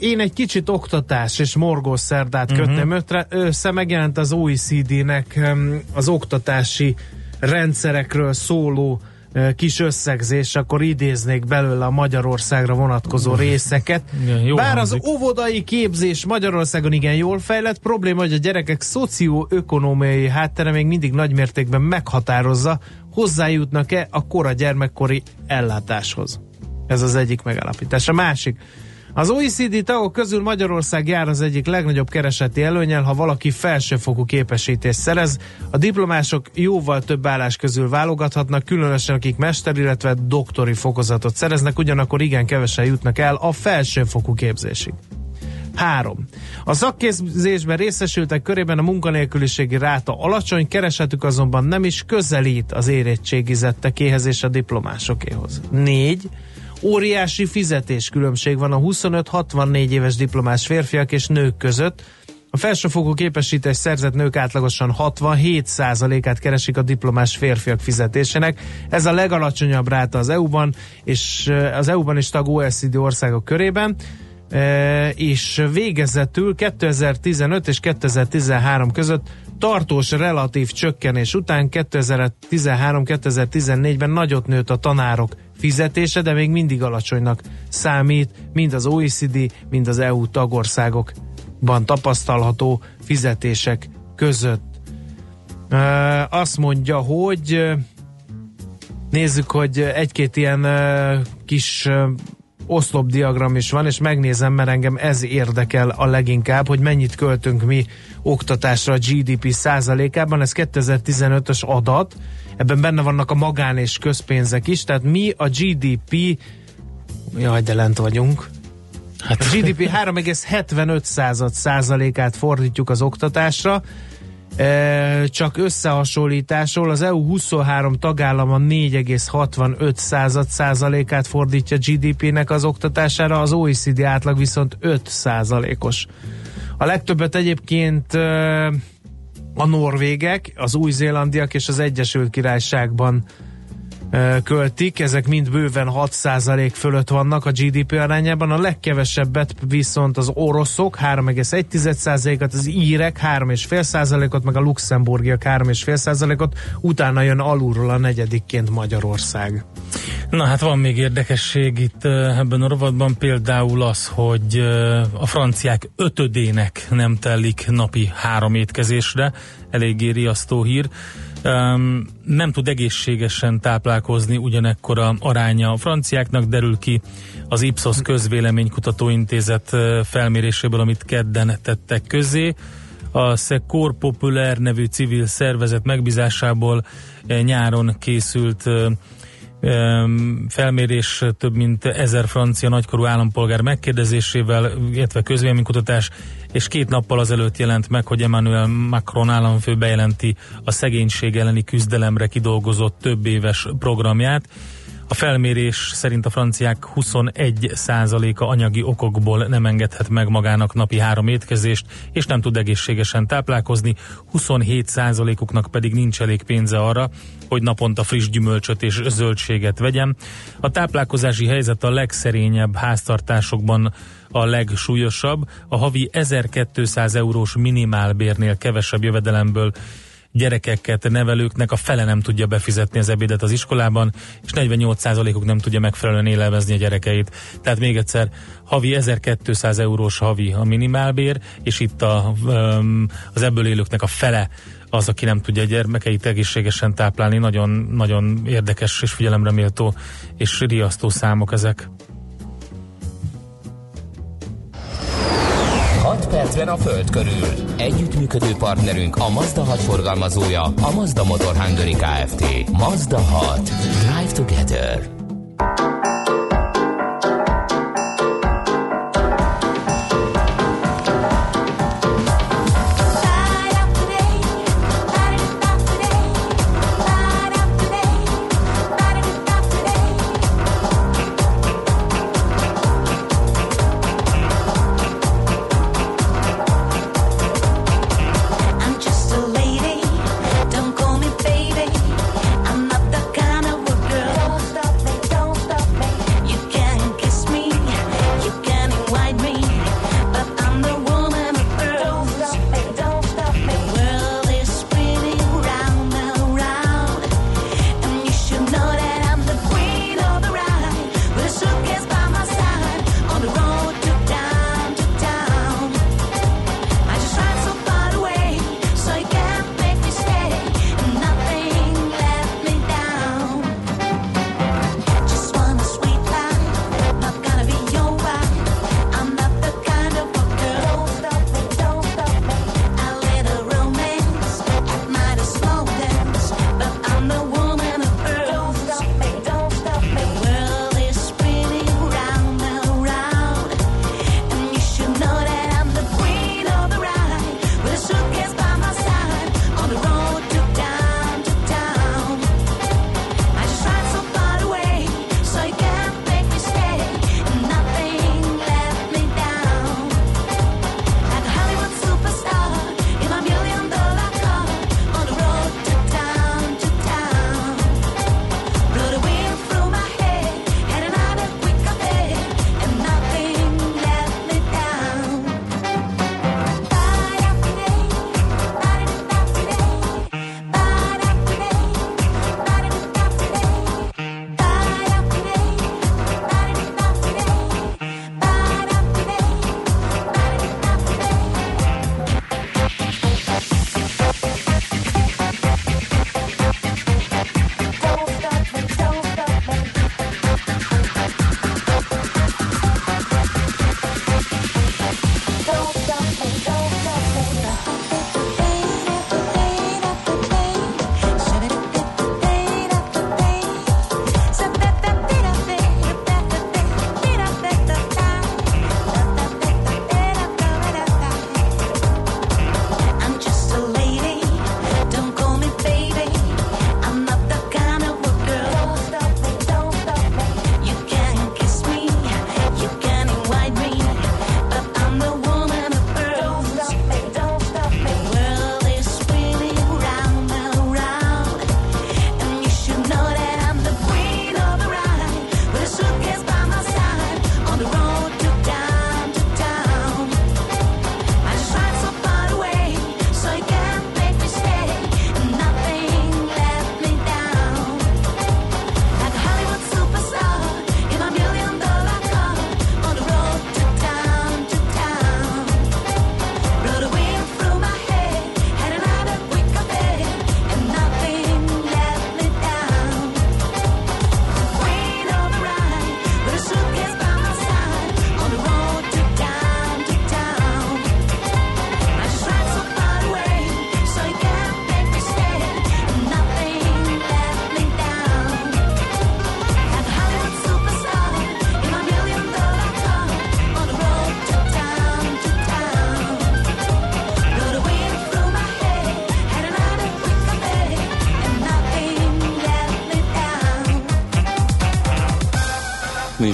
én egy kicsit oktatás és morgós szerdát Mhm. kötném ötre, össze, megjelent az OECD-nek az oktatási rendszerekről szóló kis összegzés, akkor idéznék belőle a Magyarországra vonatkozó részeket. Igen, Bár hangzik. az óvodai képzés Magyarországon igen jól fejlett, probléma, hogy a gyerekek szocioökonomiai háttere még mindig nagymértékben meghatározza, hozzájutnak-e a kora gyermekkori ellátáshoz. Ez az egyik megállapítás. A másik. Az OECD tagok közül Magyarország jár az egyik legnagyobb kereseti előnyel, ha valaki felsőfokú képesítést szerez. A diplomások jóval több állás közül válogathatnak, különösen akik mester, illetve doktori fokozatot szereznek, ugyanakkor igen kevesen jutnak el a felsőfokú képzésig. 3. A szakképzésben részesültek körében a munkanélküliségi ráta alacsony, keresetük azonban nem is közelít az érettségizettekéhez és a diplomásokéhoz. 4. Óriási fizetéskülönbség van a 25-64 éves diplomás férfiak és nők között. A felsőfokú képesítés szerzett nők átlagosan 67%-át keresik a diplomás férfiak fizetésének. Ez a legalacsonyabb ráta az EU-ban, és eh, az EU-ban is tag OECD országok körében. E, és végezetül 2015 és 2013 között tartós relatív csökkenés után 2013-2014-ben nagyot nőtt a tanárok fizetése, de még mindig alacsonynak számít, mind az OECD, mind az EU tagországokban tapasztalható fizetések között. Azt mondja, hogy nézzük, hogy egy-két ilyen kis oszlopdiagram is van, és megnézem, mert engem ez érdekel a leginkább, hogy mennyit költünk mi oktatásra a GDP százalékában, ez 2015-ös adat, ebben benne vannak a magán és közpénzek is, tehát mi a GDP, jaj, de lent vagyunk, Hát, a GDP 3,75 század százalékát fordítjuk az oktatásra, E, csak összehasonlításról az EU 23 tagállama 4,65 század százalékát fordítja GDP-nek az oktatására, az OECD átlag viszont 5 százalékos. A legtöbbet egyébként a norvégek, az új-zélandiak és az Egyesült Királyságban költik, ezek mind bőven 6% fölött vannak a GDP arányában, a legkevesebbet viszont az oroszok 3,1%-at, az írek 3,5%-ot, meg a luxemburgiak 3,5%-ot, utána jön alulról a negyedikként Magyarország. Na hát van még érdekesség itt ebben a rovatban, például az, hogy a franciák ötödének nem telik napi három étkezésre, eléggé riasztó hír. Um, nem tud egészségesen táplálkozni ugyanekkora aránya a franciáknak, derül ki az Ipsos közvéleménykutatóintézet felméréséből, amit kedden tettek közé. A Secours Populaire nevű civil szervezet megbízásából nyáron készült felmérés több mint ezer francia nagykorú állampolgár megkérdezésével, illetve közvéleménykutatás, és két nappal azelőtt jelent meg, hogy Emmanuel Macron államfő bejelenti a szegénység elleni küzdelemre kidolgozott több éves programját. A felmérés szerint a franciák 21%-a anyagi okokból nem engedhet meg magának napi három étkezést, és nem tud egészségesen táplálkozni, 27%-uknak pedig nincs elég pénze arra, hogy naponta friss gyümölcsöt és zöldséget vegyen. A táplálkozási helyzet a legszerényebb háztartásokban a legsúlyosabb. A havi 1200 eurós minimálbérnél kevesebb jövedelemből gyerekeket nevelőknek a fele nem tudja befizetni az ebédet az iskolában, és 48%-uk nem tudja megfelelően élelmezni a gyerekeit. Tehát még egyszer, havi 1200 eurós havi a minimálbér, és itt a, az ebből élőknek a fele az, aki nem tudja a gyermekeit egészségesen táplálni. Nagyon, nagyon érdekes és figyelemre méltó és riasztó számok ezek. Percben a Föld körül. Együttműködő partnerünk a Mazda 6 forgalmazója, a Mazda Motor Hungary Kft. Mazda 6. Drive together.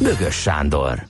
Bögös Sándor.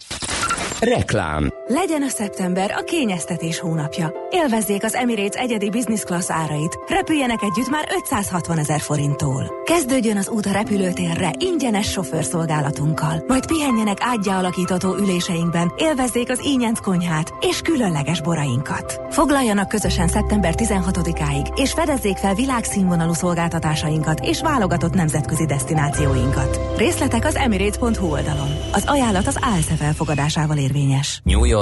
Reklám. Legyen a szeptember a kényeztetés hónapja. Élvezzék az Emirates egyedi business class árait. Repüljenek együtt már 560 ezer forinttól. Kezdődjön az út a repülőtérre ingyenes sofőrszolgálatunkkal. Majd pihenjenek ágyá alakítató üléseinkben, élvezzék az ínyenc konyhát és különleges borainkat. Foglaljanak közösen szeptember 16-áig, és fedezzék fel világszínvonalú szolgáltatásainkat és válogatott nemzetközi destinációinkat. Részletek az emirates.hu oldalon. Az ajánlat az ALSZE felfogadásával érvényes. New York,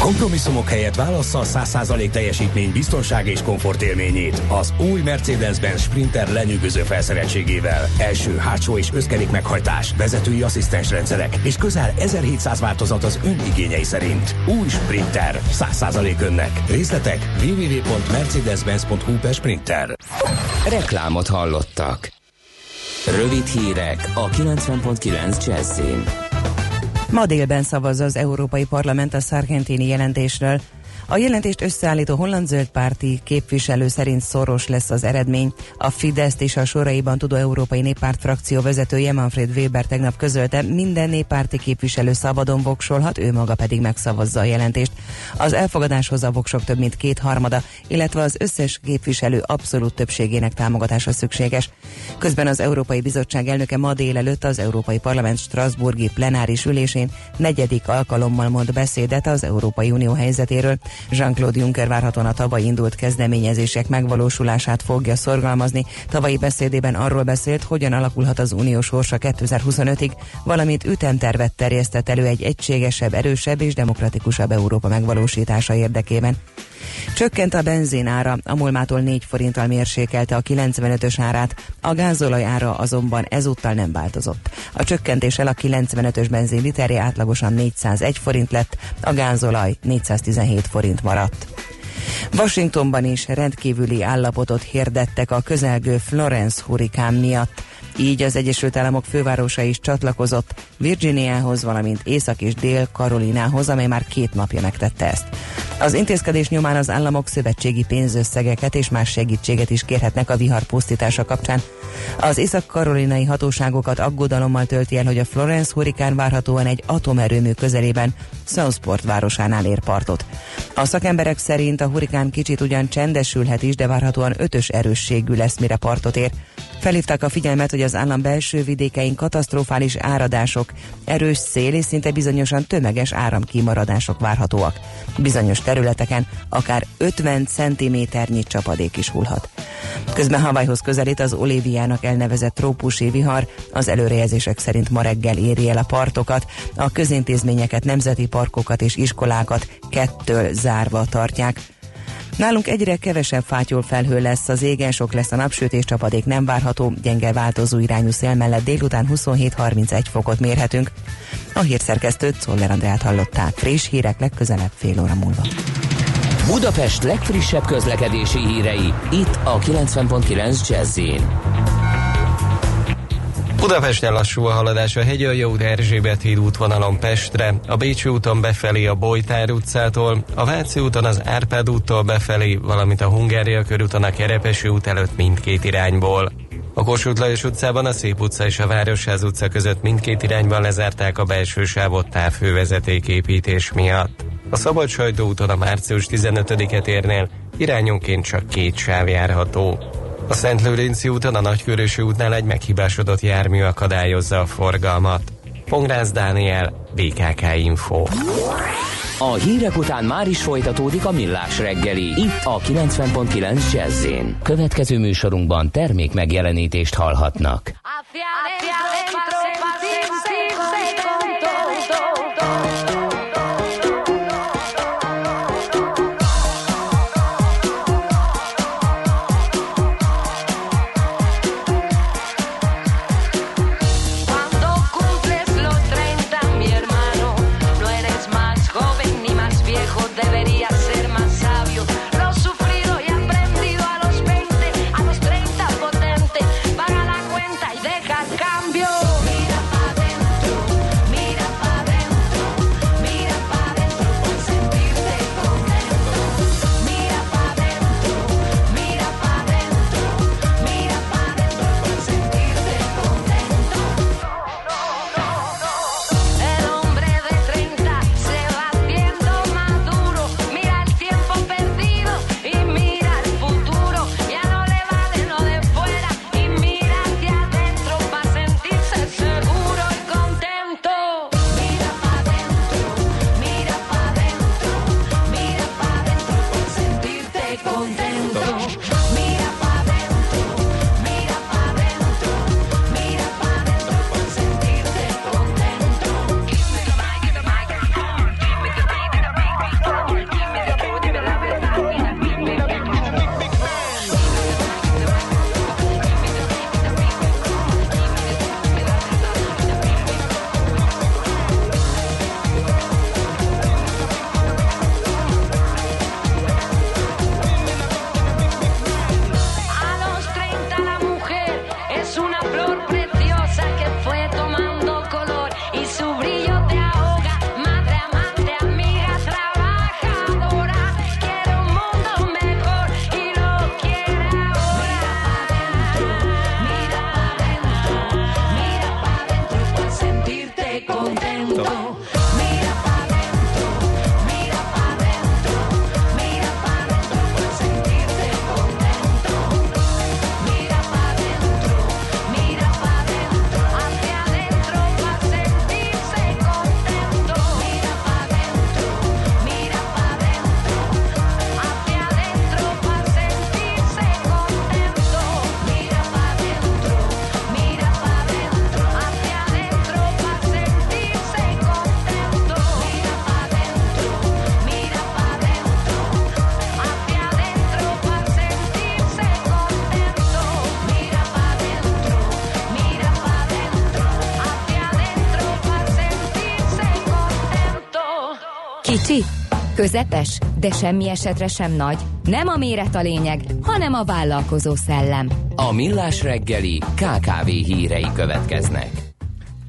Kompromisszumok helyett válassza a 100% teljesítmény, biztonság és komfort élményét az új Mercedes-Benz Sprinter lenyűgöző felszereltségével. Első, hátsó és összkerék meghajtás, vezetői asszisztens rendszerek és közel 1700 változat az ön igényei szerint. Új Sprinter. 100% önnek. Részletek www.mercedes-benz.hu per Sprinter. Reklámot hallottak. Rövid hírek a 90.9 Jazzin. Ma délben szavaz az Európai Parlament a Sargentini jelentésről. A jelentést összeállító holland-zöld párti képviselő szerint szoros lesz az eredmény. A Fidesz és a soraiban tudó Európai Néppárt frakció vezetője Manfred Weber tegnap közölte, minden néppárti képviselő szabadon voksolhat, ő maga pedig megszavazza a jelentést. Az elfogadáshoz a voksok több mint kétharmada, illetve az összes képviselő abszolút többségének támogatása szükséges. Közben az Európai Bizottság elnöke ma délelőtt az Európai Parlament Strasburgi plenáris ülésén negyedik alkalommal mond beszédet az Európai Unió helyzetéről. Jean-Claude Juncker várhatóan a tavaly indult kezdeményezések megvalósulását fogja szorgalmazni. Tavalyi beszédében arról beszélt, hogyan alakulhat az unió sorsa 2025-ig, valamint ütemtervet terjesztett elő egy egységesebb, erősebb és demokratikusabb Európa megvalósítása érdekében. Csökkent a benzin ára, a Molmától 4 forinttal mérsékelte a 95-ös árát, a gázolaj ára azonban ezúttal nem változott. A csökkentéssel a 95-ös benzin literje átlagosan 401 forint lett, a gázolaj 417 forint maradt. Washingtonban is rendkívüli állapotot hirdettek a közelgő Florence hurikán miatt. Így az Egyesült Államok fővárosa is csatlakozott Virginiához, valamint Észak- és Dél-Karolinához, amely már két napja megtette ezt. Az intézkedés nyomán az államok szövetségi pénzösszegeket és más segítséget is kérhetnek a vihar pusztítása kapcsán. Az észak-karolinai hatóságokat aggodalommal tölti el, hogy a Florence hurikán várhatóan egy atomerőmű közelében Southport városánál ér partot. A szakemberek szerint a hurikán kicsit ugyan csendesülhet is, de várhatóan ötös erősségű lesz, mire partot ér. Felhívták a figyelmet, hogy az állam belső vidékein katasztrofális áradások, erős szél és szinte bizonyosan tömeges áramkimaradások várhatóak. Bizonyos területeken akár 50 cm-nyi csapadék is hullhat. Közben Havajhoz közelít az Oliviának elnevezett trópusi vihar, az előrejelzések szerint ma reggel éri el a partokat, a közintézményeket, nemzeti parkokat és iskolákat kettől zárva tartják. Nálunk egyre kevesebb fátyol felhő lesz, az égen sok lesz a napsütés, csapadék nem várható, gyenge változó irányú szél mellett délután 27-31 fokot mérhetünk. A hírszerkesztőt Szoller Andrát hallották. Friss hírek legközelebb fél óra múlva. Budapest legfrissebb közlekedési hírei, itt a 90.9 jazz Budapesten lassú a haladás a Hegyalja út Erzsébet híd útvonalon Pestre, a Bécsi úton befelé a Bojtár utcától, a Váci úton az Árpád úttól befelé, valamint a Hungária körúton a Kerepesi út előtt mindkét irányból. A Kossuth Lajos utcában a Szép utca és a Városház utca között mindkét irányban lezárták a belső sávot távhővezeték építés miatt. A Szabad Sajtó úton a március 15-et érnél irányonként csak két sáv járható. A Szent Lőrinci úton a Nagykörösi útnál egy meghibásodott jármű akadályozza a forgalmat. Pongrász Dániel, BKK Info. A hírek után már is folytatódik a millás reggeli. Itt a 90.9 jazz Következő műsorunkban termék megjelenítést hallhatnak. Cuando közepes, de semmi esetre sem nagy. Nem a méret a lényeg, hanem a vállalkozó szellem. A millás reggeli KKV hírei következnek.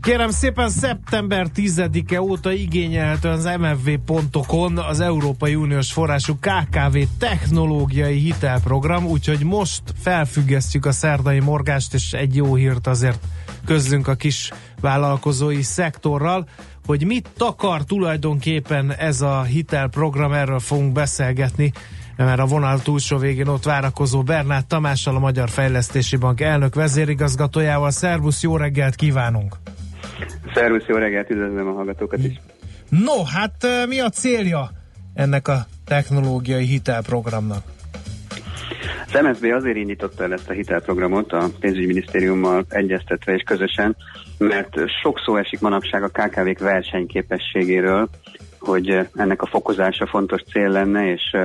Kérem szépen, szeptember 10-e óta igényelhető az mfv.con az Európai Uniós forrású KKV technológiai hitelprogram, úgyhogy most felfüggesztjük a szerdai morgást, és egy jó hírt azért közlünk a kis vállalkozói szektorral, hogy mit takar tulajdonképpen ez a hitelprogram, erről fogunk beszélgetni, mert a vonal túlsó végén ott várakozó Bernát Tamással, a Magyar Fejlesztési Bank elnök vezérigazgatójával. Szervusz, jó reggelt kívánunk! Szervusz, jó reggelt, üdvözlöm a hallgatókat is. No, hát mi a célja ennek a technológiai hitelprogramnak? Az MSZB azért indította el ezt a hitelprogramot a pénzügyminisztériummal egyeztetve és közösen, mert sok szó esik manapság a KKV-k versenyképességéről, hogy ennek a fokozása fontos cél lenne, és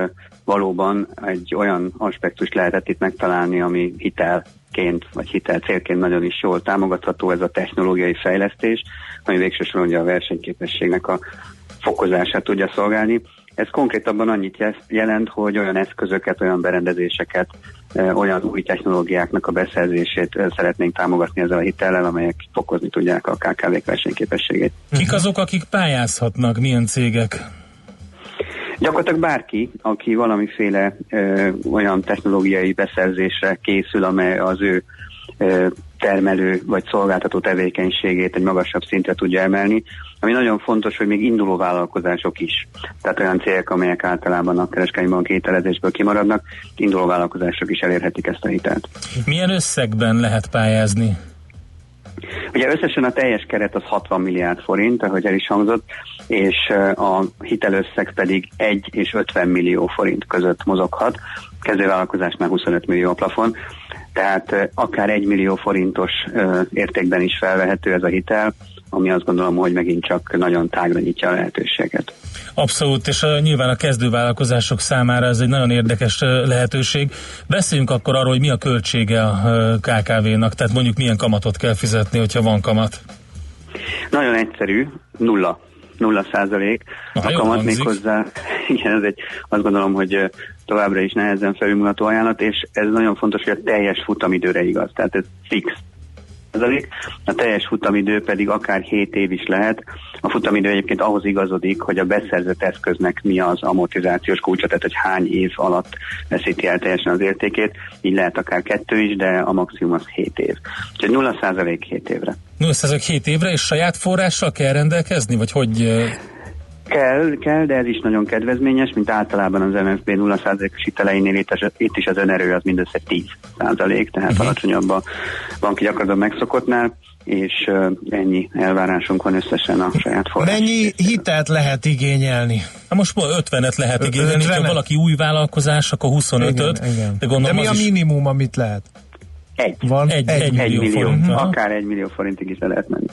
valóban egy olyan aspektust lehetett itt megtalálni, ami hitelként, vagy hitel célként nagyon is jól támogatható, ez a technológiai fejlesztés, ami végsősorban ugye a versenyképességnek a fokozását tudja szolgálni. Ez konkrétabban annyit jelent, hogy olyan eszközöket, olyan berendezéseket, olyan új technológiáknak a beszerzését szeretnénk támogatni ezzel a hitellel, amelyek fokozni tudják a KKV-k versenyképességét. Kik azok, akik pályázhatnak, milyen cégek? Gyakorlatilag bárki, aki valamiféle ö, olyan technológiai beszerzésre készül, amely az ő termelő vagy szolgáltató tevékenységét egy magasabb szintre tudja emelni, ami nagyon fontos, hogy még induló vállalkozások is, tehát olyan cégek, amelyek általában a kereskedelmi bank hitelezésből kimaradnak, induló vállalkozások is elérhetik ezt a hitelt. Milyen összegben lehet pályázni? Ugye összesen a teljes keret az 60 milliárd forint, ahogy el is hangzott. és a hitelösszeg pedig 1 és 50 millió forint között mozoghat. Kezdővállalkozásnál 25 millió a plafon, tehát akár 1 millió forintos értékben is felvehető ez a hitel, ami azt gondolom, hogy megint csak nagyon tágra nyitja a lehetőséget. Abszolút, és nyilván a kezdővállalkozások számára ez egy nagyon érdekes lehetőség. Beszéljünk akkor arról, hogy mi a költsége a KKV-nak, tehát mondjuk milyen kamatot kell fizetni, hogyha van kamat. Nagyon egyszerű, nulla. Nulla százalék. A kamat hangzik. méghozzá, igen, ez egy, azt gondolom, hogy továbbra is nehezen felülmutató ajánlat, és ez nagyon fontos, hogy a teljes futamidőre igaz, tehát ez fix százalék, a teljes futamidő pedig akár 7 év is lehet. A futamidő egyébként ahhoz igazodik, hogy a beszerzett eszköznek mi az amortizációs kulcsa, tehát hogy hány év alatt veszíti el teljesen az értékét, így lehet akár kettő is, de a maximum az 7 év. Úgyhogy 0 százalék 7 évre. 0,7 évre, és saját forrással kell rendelkezni, vagy hogy... Kell, kell, de ez is nagyon kedvezményes, mint általában az MFB 0%-os hiteleinél itt, az- itt is az önerő az mindössze 10%, tehát uh-huh. alacsonyabb a banki gyakorlatban megszokottnál, és uh, ennyi elvárásunk van összesen a saját forrás. Mennyi hitelt lehet igényelni? Hát most 50-et lehet igényelni, ha 50-et? valaki új vállalkozás, akkor 25-öt. Igen, igen. De De gondolom mi a minimum, amit lehet? Egy. Van? Egy- egy, egy Egy millió, forint, aha. akár egy millió forintig is le lehet menni.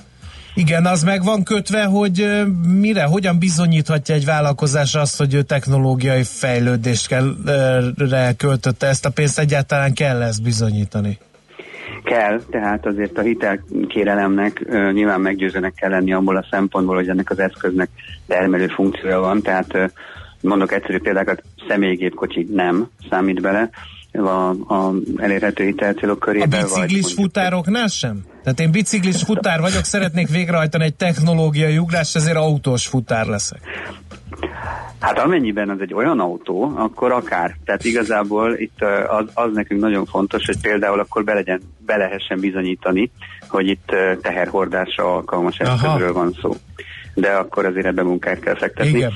Igen, az meg van kötve, hogy mire, hogyan bizonyíthatja egy vállalkozás azt, hogy ő technológiai fejlődést kell, ö, re költötte? Ezt a pénzt, egyáltalán kell ezt bizonyítani. Kell, tehát azért a hitelkérelemnek ö, nyilván meggyőzőnek kell lenni abból a szempontból, hogy ennek az eszköznek termelő funkciója van, tehát ö, mondok egyszerű példákat, személygépkocsi nem számít bele a, a elérhető hitelcélok A körébe. vagy biciklis mondjuk- futároknál sem? Tehát én biciklis futár vagyok, szeretnék végrehajtani egy technológiai ugrást, ezért autós futár leszek. Hát amennyiben az egy olyan autó, akkor akár. Tehát igazából itt az, az nekünk nagyon fontos, hogy például akkor be, legyen, be lehessen bizonyítani, hogy itt teherhordásra alkalmas eszközről van szó. De akkor azért ebbe munkát kell fektetni. Igen.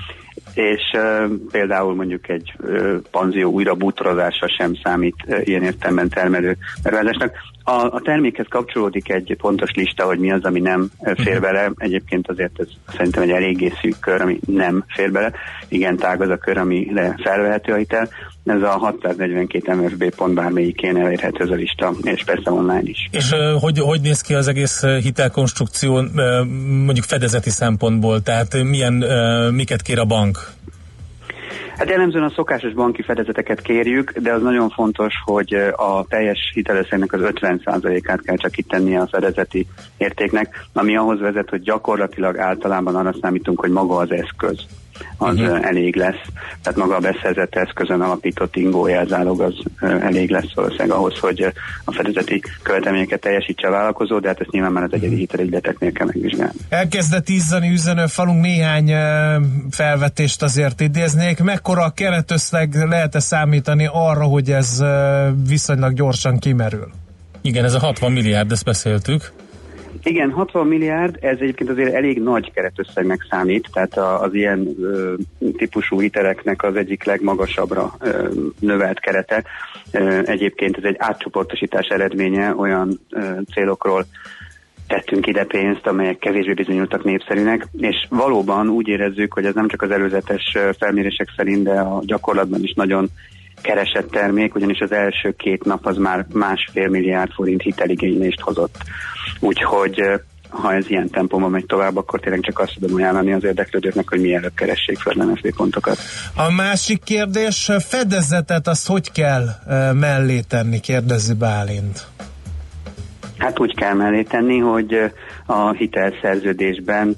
És uh, például mondjuk egy uh, panzió újra bútorozása sem számít uh, ilyen értelemben termelő beruházásnak. A, a termékhez kapcsolódik egy pontos lista, hogy mi az, ami nem fér bele. Egyébként azért ez szerintem egy eléggé szűk kör, ami nem fér bele. Igen, tág az a kör, amire felvehető a hitel. Ez a 642 MFB pont bármelyikén elérhető ez a lista, és persze online is. És hogy, hogy néz ki az egész hitelkonstrukció mondjuk fedezeti szempontból? Tehát milyen, miket kér a bank? Hát jellemzően a szokásos banki fedezeteket kérjük, de az nagyon fontos, hogy a teljes hitelösszegnek az 50%-át kell csak kitennie a fedezeti értéknek, ami ahhoz vezet, hogy gyakorlatilag általában arra számítunk, hogy maga az eszköz az Mhm. uh-huh. elég lesz. Tehát maga a beszerzett eszközön alapított ingó jelzálog az elég lesz valószínűleg ahhoz, hogy a fedezeti követelményeket teljesítse a vállalkozó, de hát ezt nyilván már az egyedi hitelügyleteknél kell megvizsgálni. Elkezdett izzani üzenő falunk néhány felvetést azért idéznék. Mekkora a keretösszeg lehet-e számítani arra, hogy ez viszonylag gyorsan kimerül? Igen, ez a 60 milliárd, ezt beszéltük. Igen, 60 milliárd, ez egyébként azért elég nagy keretösszegnek számít, tehát az ilyen ö, típusú hiteleknek az egyik legmagasabbra ö, növelt kerete. Ö, egyébként ez egy átcsoportosítás eredménye olyan ö, célokról tettünk ide pénzt, amelyek kevésbé bizonyultak népszerűnek, és valóban úgy érezzük, hogy ez nem csak az előzetes felmérések szerint, de a gyakorlatban is nagyon keresett termék, ugyanis az első két nap az már másfél milliárd forint hiteligénylést hozott. Úgyhogy ha ez ilyen tempóban megy tovább, akkor tényleg csak azt tudom ajánlani az érdeklődőknek, hogy mielőbb keressék fel MFB pontokat. A másik kérdés, fedezetet azt hogy kell mellé tenni, kérdezi Bálint. Hát úgy kell mellé tenni, hogy a hitelszerződésben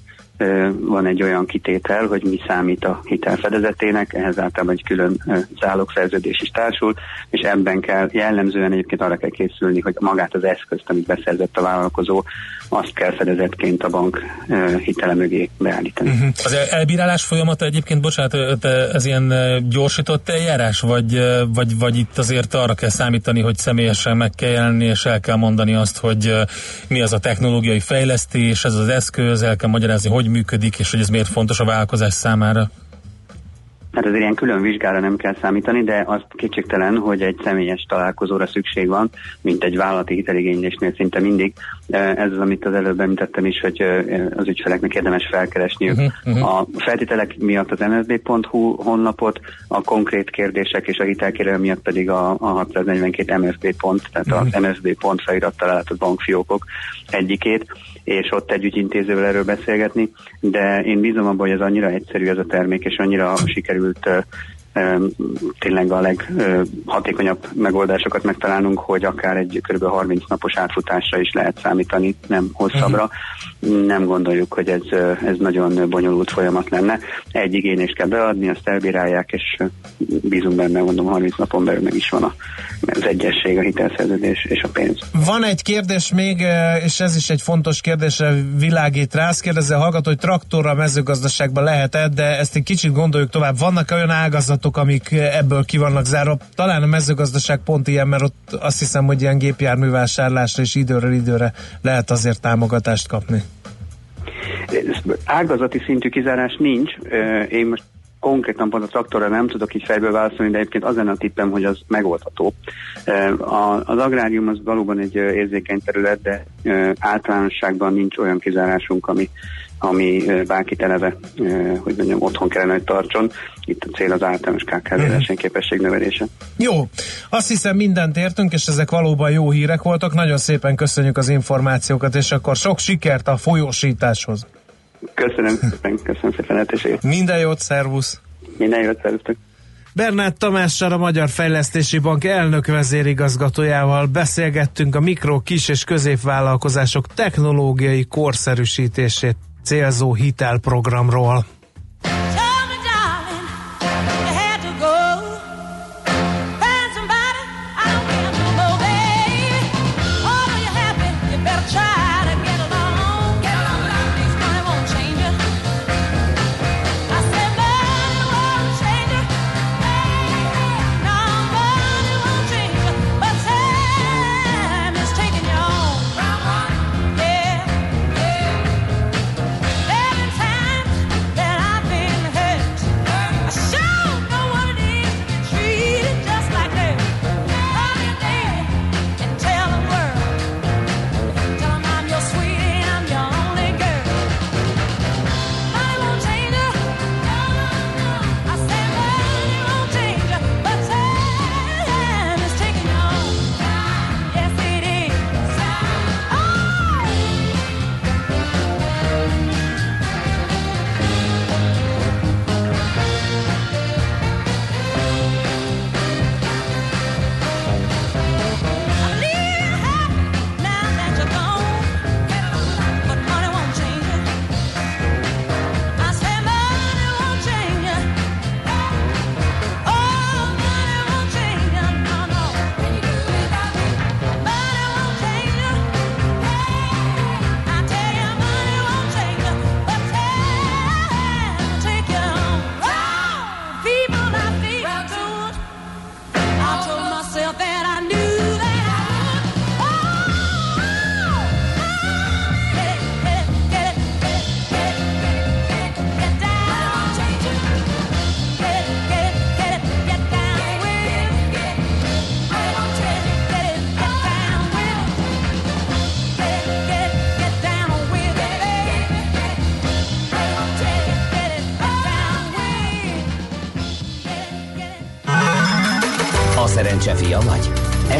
van egy olyan kitétel, hogy mi számít a hitel fedezetének, ehhez általában egy külön zálogszerződés is társul, és ebben kell jellemzően egyébként arra kell készülni, hogy magát az eszközt, amit beszerzett a vállalkozó, azt kell fedezetként a bank hitele mögé beállítani. Uh-huh. Az el- elbírálás folyamata egyébként, bocsánat, ez ilyen gyorsított eljárás, vagy, vagy, vagy itt azért arra kell számítani, hogy személyesen meg kell jelenni, és el kell mondani azt, hogy mi az a technológiai fejlesztés, ez az eszköz, el kell magyarázni, hogy működik, és hogy ez miért fontos a vállalkozás számára. Hát azért ilyen külön vizsgára nem kell számítani, de az kétségtelen, hogy egy személyes találkozóra szükség van, mint egy vállalati hiteligénylésnél szinte mindig. Ez az, amit az előbb említettem is, hogy az ügyfeleknek érdemes felkeresniük. Mhm, mhm. A feltételek miatt az msb.hu honlapot, a konkrét kérdések és a hitelkérelem miatt pedig a, a 642 MSB pont, tehát Mhm. az MSB pont felirat találatot bankfiókok egyikét, és ott egy ügyintézővel erről beszélgetni, de én bízom abban, hogy ez annyira egyszerű ez a termék, és annyira sikerült tényleg a leghatékonyabb megoldásokat megtalálnunk, hogy akár egy kb. 30 napos átfutásra is lehet számítani, nem hosszabbra. Nem gondoljuk, hogy ez, ez nagyon bonyolult folyamat lenne. Egy igényést kell beadni, azt elbírálják, és bízunk benne, mondom, 30 napon belül meg is van az egyesség, a hitelszerződés és a pénz. Van egy kérdés még, eh, és ez is egy fontos kérdésre világít rá. Azt kérdezze a hallgató, hogy traktorra mezőgazdaságban lehet-e, de ezt egy kicsit gondoljuk tovább. Vannak olyan ágazatok, amik ebből ki vannak zárva? Talán a mezőgazdaság pont ilyen, mert ott azt hiszem, hogy ilyen gépjárművásárlásra és időről időre lehet azért támogatást kapni. Ágazati szintű kizárás nincs. Én most konkrétan pont a traktorra nem tudok így fejből válaszolni, de egyébként az lenne a tippem, hogy az megoldható. Az agrárium az valóban egy érzékeny terület, de általánosságban nincs olyan kizárásunk, ami ami bárkit eleve, hogy mondjam, otthon kellene, hogy tartson. Itt a cél az általános KKV versenyképesség növelése. Jó, azt hiszem mindent értünk, és ezek valóban jó hírek voltak. Nagyon szépen köszönjük az információkat, és akkor sok sikert a folyósításhoz. Köszönöm szépen, köszönöm szépen lehetőséget. Minden jót, szervusz! Minden jót, szervusztok! Bernát Tamással, a Magyar Fejlesztési Bank elnök vezérigazgatójával beszélgettünk a mikro, kis és középvállalkozások technológiai korszerűsítését célzó hitelprogramról.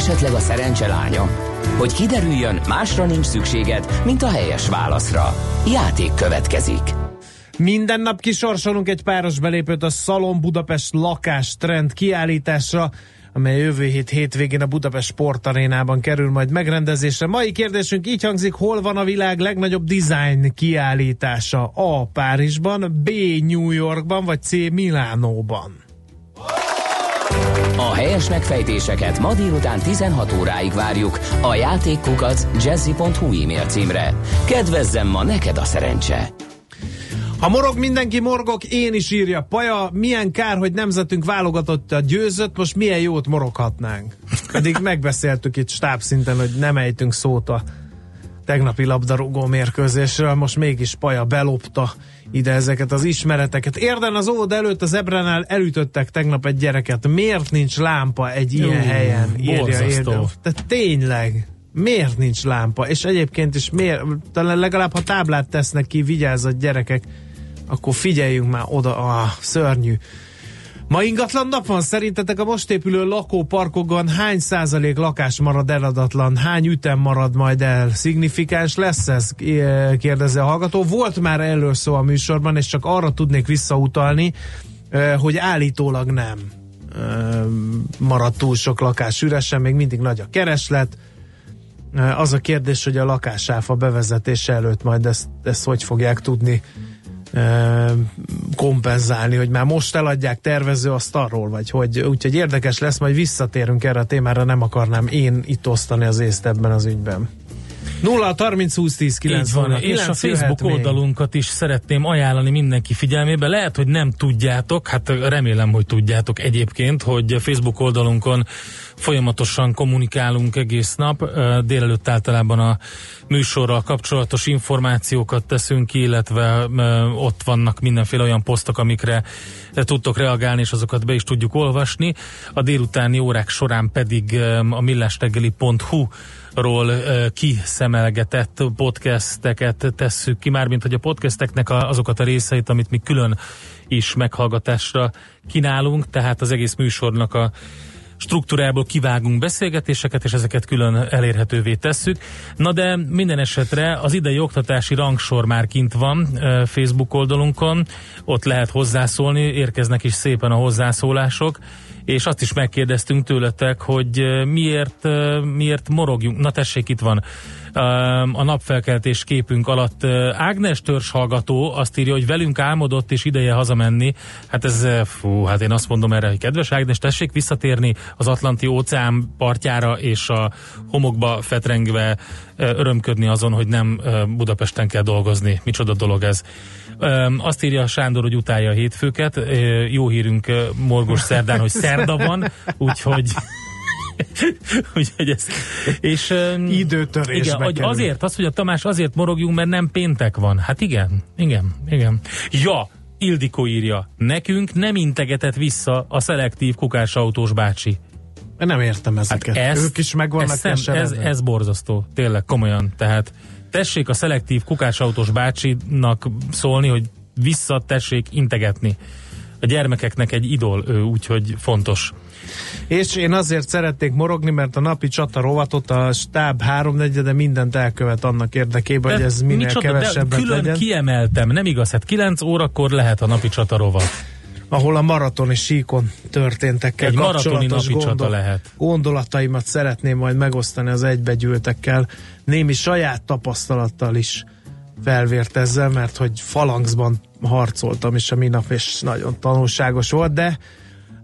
Esetleg a szerencse? Hogy kiderüljön, másra nincs szükséged, mint a helyes válaszra. Játék következik. Minden nap kisorsolunk egy páros belépőt a Szalon Budapest lakástrend kiállításra, amely jövő hét hétvégén a Budapest Sportarénában kerül majd megrendezésre. Mai kérdésünk így hangzik, hol van a világ legnagyobb design kiállítása? A. Párizsban, B. New Yorkban, vagy C. Milánóban? A helyes megfejtéseket ma délután 16 óráig várjuk a játékkukac jazzy.hu e-mail címre. Kedvezzem ma neked a szerencse! Ha morog mindenki morgok, én is írja Paja, milyen kár, hogy nemzetünk válogatott a győzött, most milyen jót moroghatnánk. Pedig megbeszéltük itt stábszinten, hogy nem ejtünk szót a tegnapi labdarúgó mérkőzésről, most mégis Paja belopta, ide ezeket az ismereteket. Érden az óvod előtt az Ebránál elütöttek tegnap egy gyereket. Miért nincs lámpa egy ilyen Jú, helyen? Írja. Érden. Tényleg, miért nincs lámpa? És egyébként is miért, talán legalább ha táblát tesznek ki, vigyázzat gyerekek, akkor figyeljünk már oda, ah, szörnyű. Ma ingatlan nap van, szerintetek a most épülő lakóparkokon hány százalék lakás marad eladatlan, hány ütem marad majd el? Szignifikáns lesz ez? kérdezi a hallgató. Volt már erről szó a műsorban, és csak arra tudnék visszautalni, eh, hogy állítólag nem eh, marad túl sok lakás üresen, még mindig nagy a kereslet. Eh, Az a kérdés, hogy a lakásáfa bevezetése előtt majd ezt, ezt hogy fogják tudni eh, kompenzálni, hogy már most eladják tervező azt arról, vagy hogy úgyhogy érdekes lesz, majd visszatérünk erre a témára, nem akarnám én itt osztani az észt ebben az ügyben. 0 30 20 10 9 Így van, és a Facebook még. oldalunkat is szeretném ajánlani mindenki figyelmébe. Lehet, hogy nem tudjátok, hát remélem, hogy tudjátok egyébként, hogy a Facebook oldalunkon folyamatosan kommunikálunk egész nap. Délelőtt általában a műsorral kapcsolatos információkat teszünk ki, illetve ott vannak mindenféle olyan posztok, amikre tudtok reagálni, és azokat be is tudjuk olvasni. A délutáni órák során pedig a millástegeli.hu ról kiszemelgetett podcasteket tesszük ki, mármint hogy a podcasteknek azokat a részeit, amit mi külön is meghallgatásra kínálunk, tehát az egész műsornak a struktúrából kivágunk beszélgetéseket, és ezeket külön elérhetővé tesszük. Na de minden esetre az idei oktatási rangsor már kint van Facebook oldalunkon, ott lehet hozzászólni, érkeznek is szépen a hozzászólások, és azt is megkérdeztünk tőletek, hogy miért, miért morogjunk. Na tessék, itt van a napfelkeltés képünk alatt Ágnes törzs hallgató azt írja, hogy velünk álmodott és ideje hazamenni. Hát ez, fú, hát én azt mondom erre, hogy kedves Ágnes, tessék visszatérni az Atlanti óceán partjára és a homokba fetrengve örömködni azon, hogy nem Budapesten kell dolgozni. Micsoda dolog ez. Azt írja Sándor, hogy utálja a hétfőket. Jó hírünk morgos szerdán, hogy szerda van, úgyhogy úgyhogy ez, és öm, Időtörésbe igen, hogy azért, az, hogy a Tamás azért morogjunk, mert nem péntek van. Hát igen, igen, igen. Ja, Ildikó írja, nekünk nem integetett vissza a szelektív kukásautós bácsi. Nem értem ezeket. Hát ezt, ők is meg vannak ezt nem, ez, keseredve. ez borzasztó, tényleg komolyan. Tehát tessék a szelektív kukásautós bácsinak szólni, hogy vissza tessék integetni. A gyermekeknek egy idol ő, úgyhogy fontos. És én azért szerették morogni, mert a napi csata rovatot a stáb háromnegyede mindent elkövet annak érdekében, hogy ez minél micsoda, de kevesebbet külön legyen. kiemeltem, nem igaz, hát 9 órakor lehet a napi csatarovat. Ahol a maratoni síkon történtekkel Egy kapcsolatos csata lehet. gondolataimat szeretném majd megosztani az egybegyűltekkel, némi saját tapasztalattal is felvért ezzel, mert hogy falangzban harcoltam is a minap, és nagyon tanulságos volt, de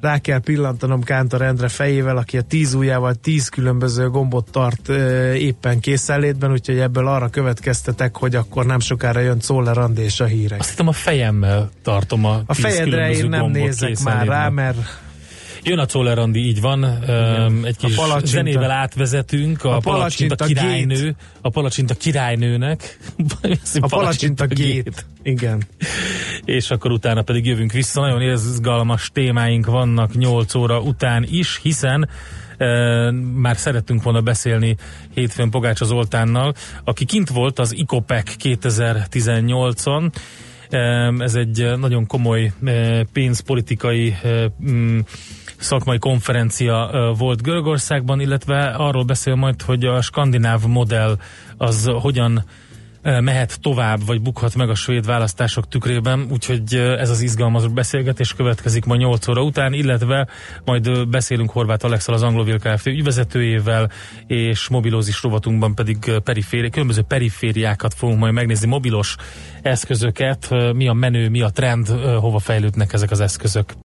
rá kell pillantanom Kántor Endre fejével, aki a tíz ujjával tíz különböző gombot tart éppen készenlétben, úgyhogy ebből arra következtetek, hogy akkor nem sokára jön Czoller Andi és a hírek. Azt hittem a fejemmel tartom a A fejedre én nem nézek már rá, mert Jön a Czoller így van. Öm, Egy kis A zenével átvezetünk. A, A palacsinta, palacsinta királynő. A palacsinta királynőnek. a palacsinta gét. Igen. És akkor utána pedig jövünk vissza. Nagyon izgalmas témáink vannak 8 óra után is, hiszen e, már szerettünk volna beszélni hétfőn Pogácsa Zoltánnal, aki kint volt az ICOPEC 2018-on. E, Ez egy nagyon komoly e, pénzpolitikai szakmai konferencia volt Görögországban, illetve arról beszél majd, hogy a skandináv modell az hogyan mehet tovább, vagy bukhat meg a svéd választások tükrében, úgyhogy ez az izgalmas beszélgetés következik ma 8 óra után, illetve majd beszélünk Horváth Alexal, az Anglovil Kft. ügyvezetőjével, és mobilózis rovatunkban pedig periféri, különböző perifériákat fogunk majd megnézni, mobilos eszközöket, mi a menő, mi a trend, hova fejlődnek ezek az eszközök.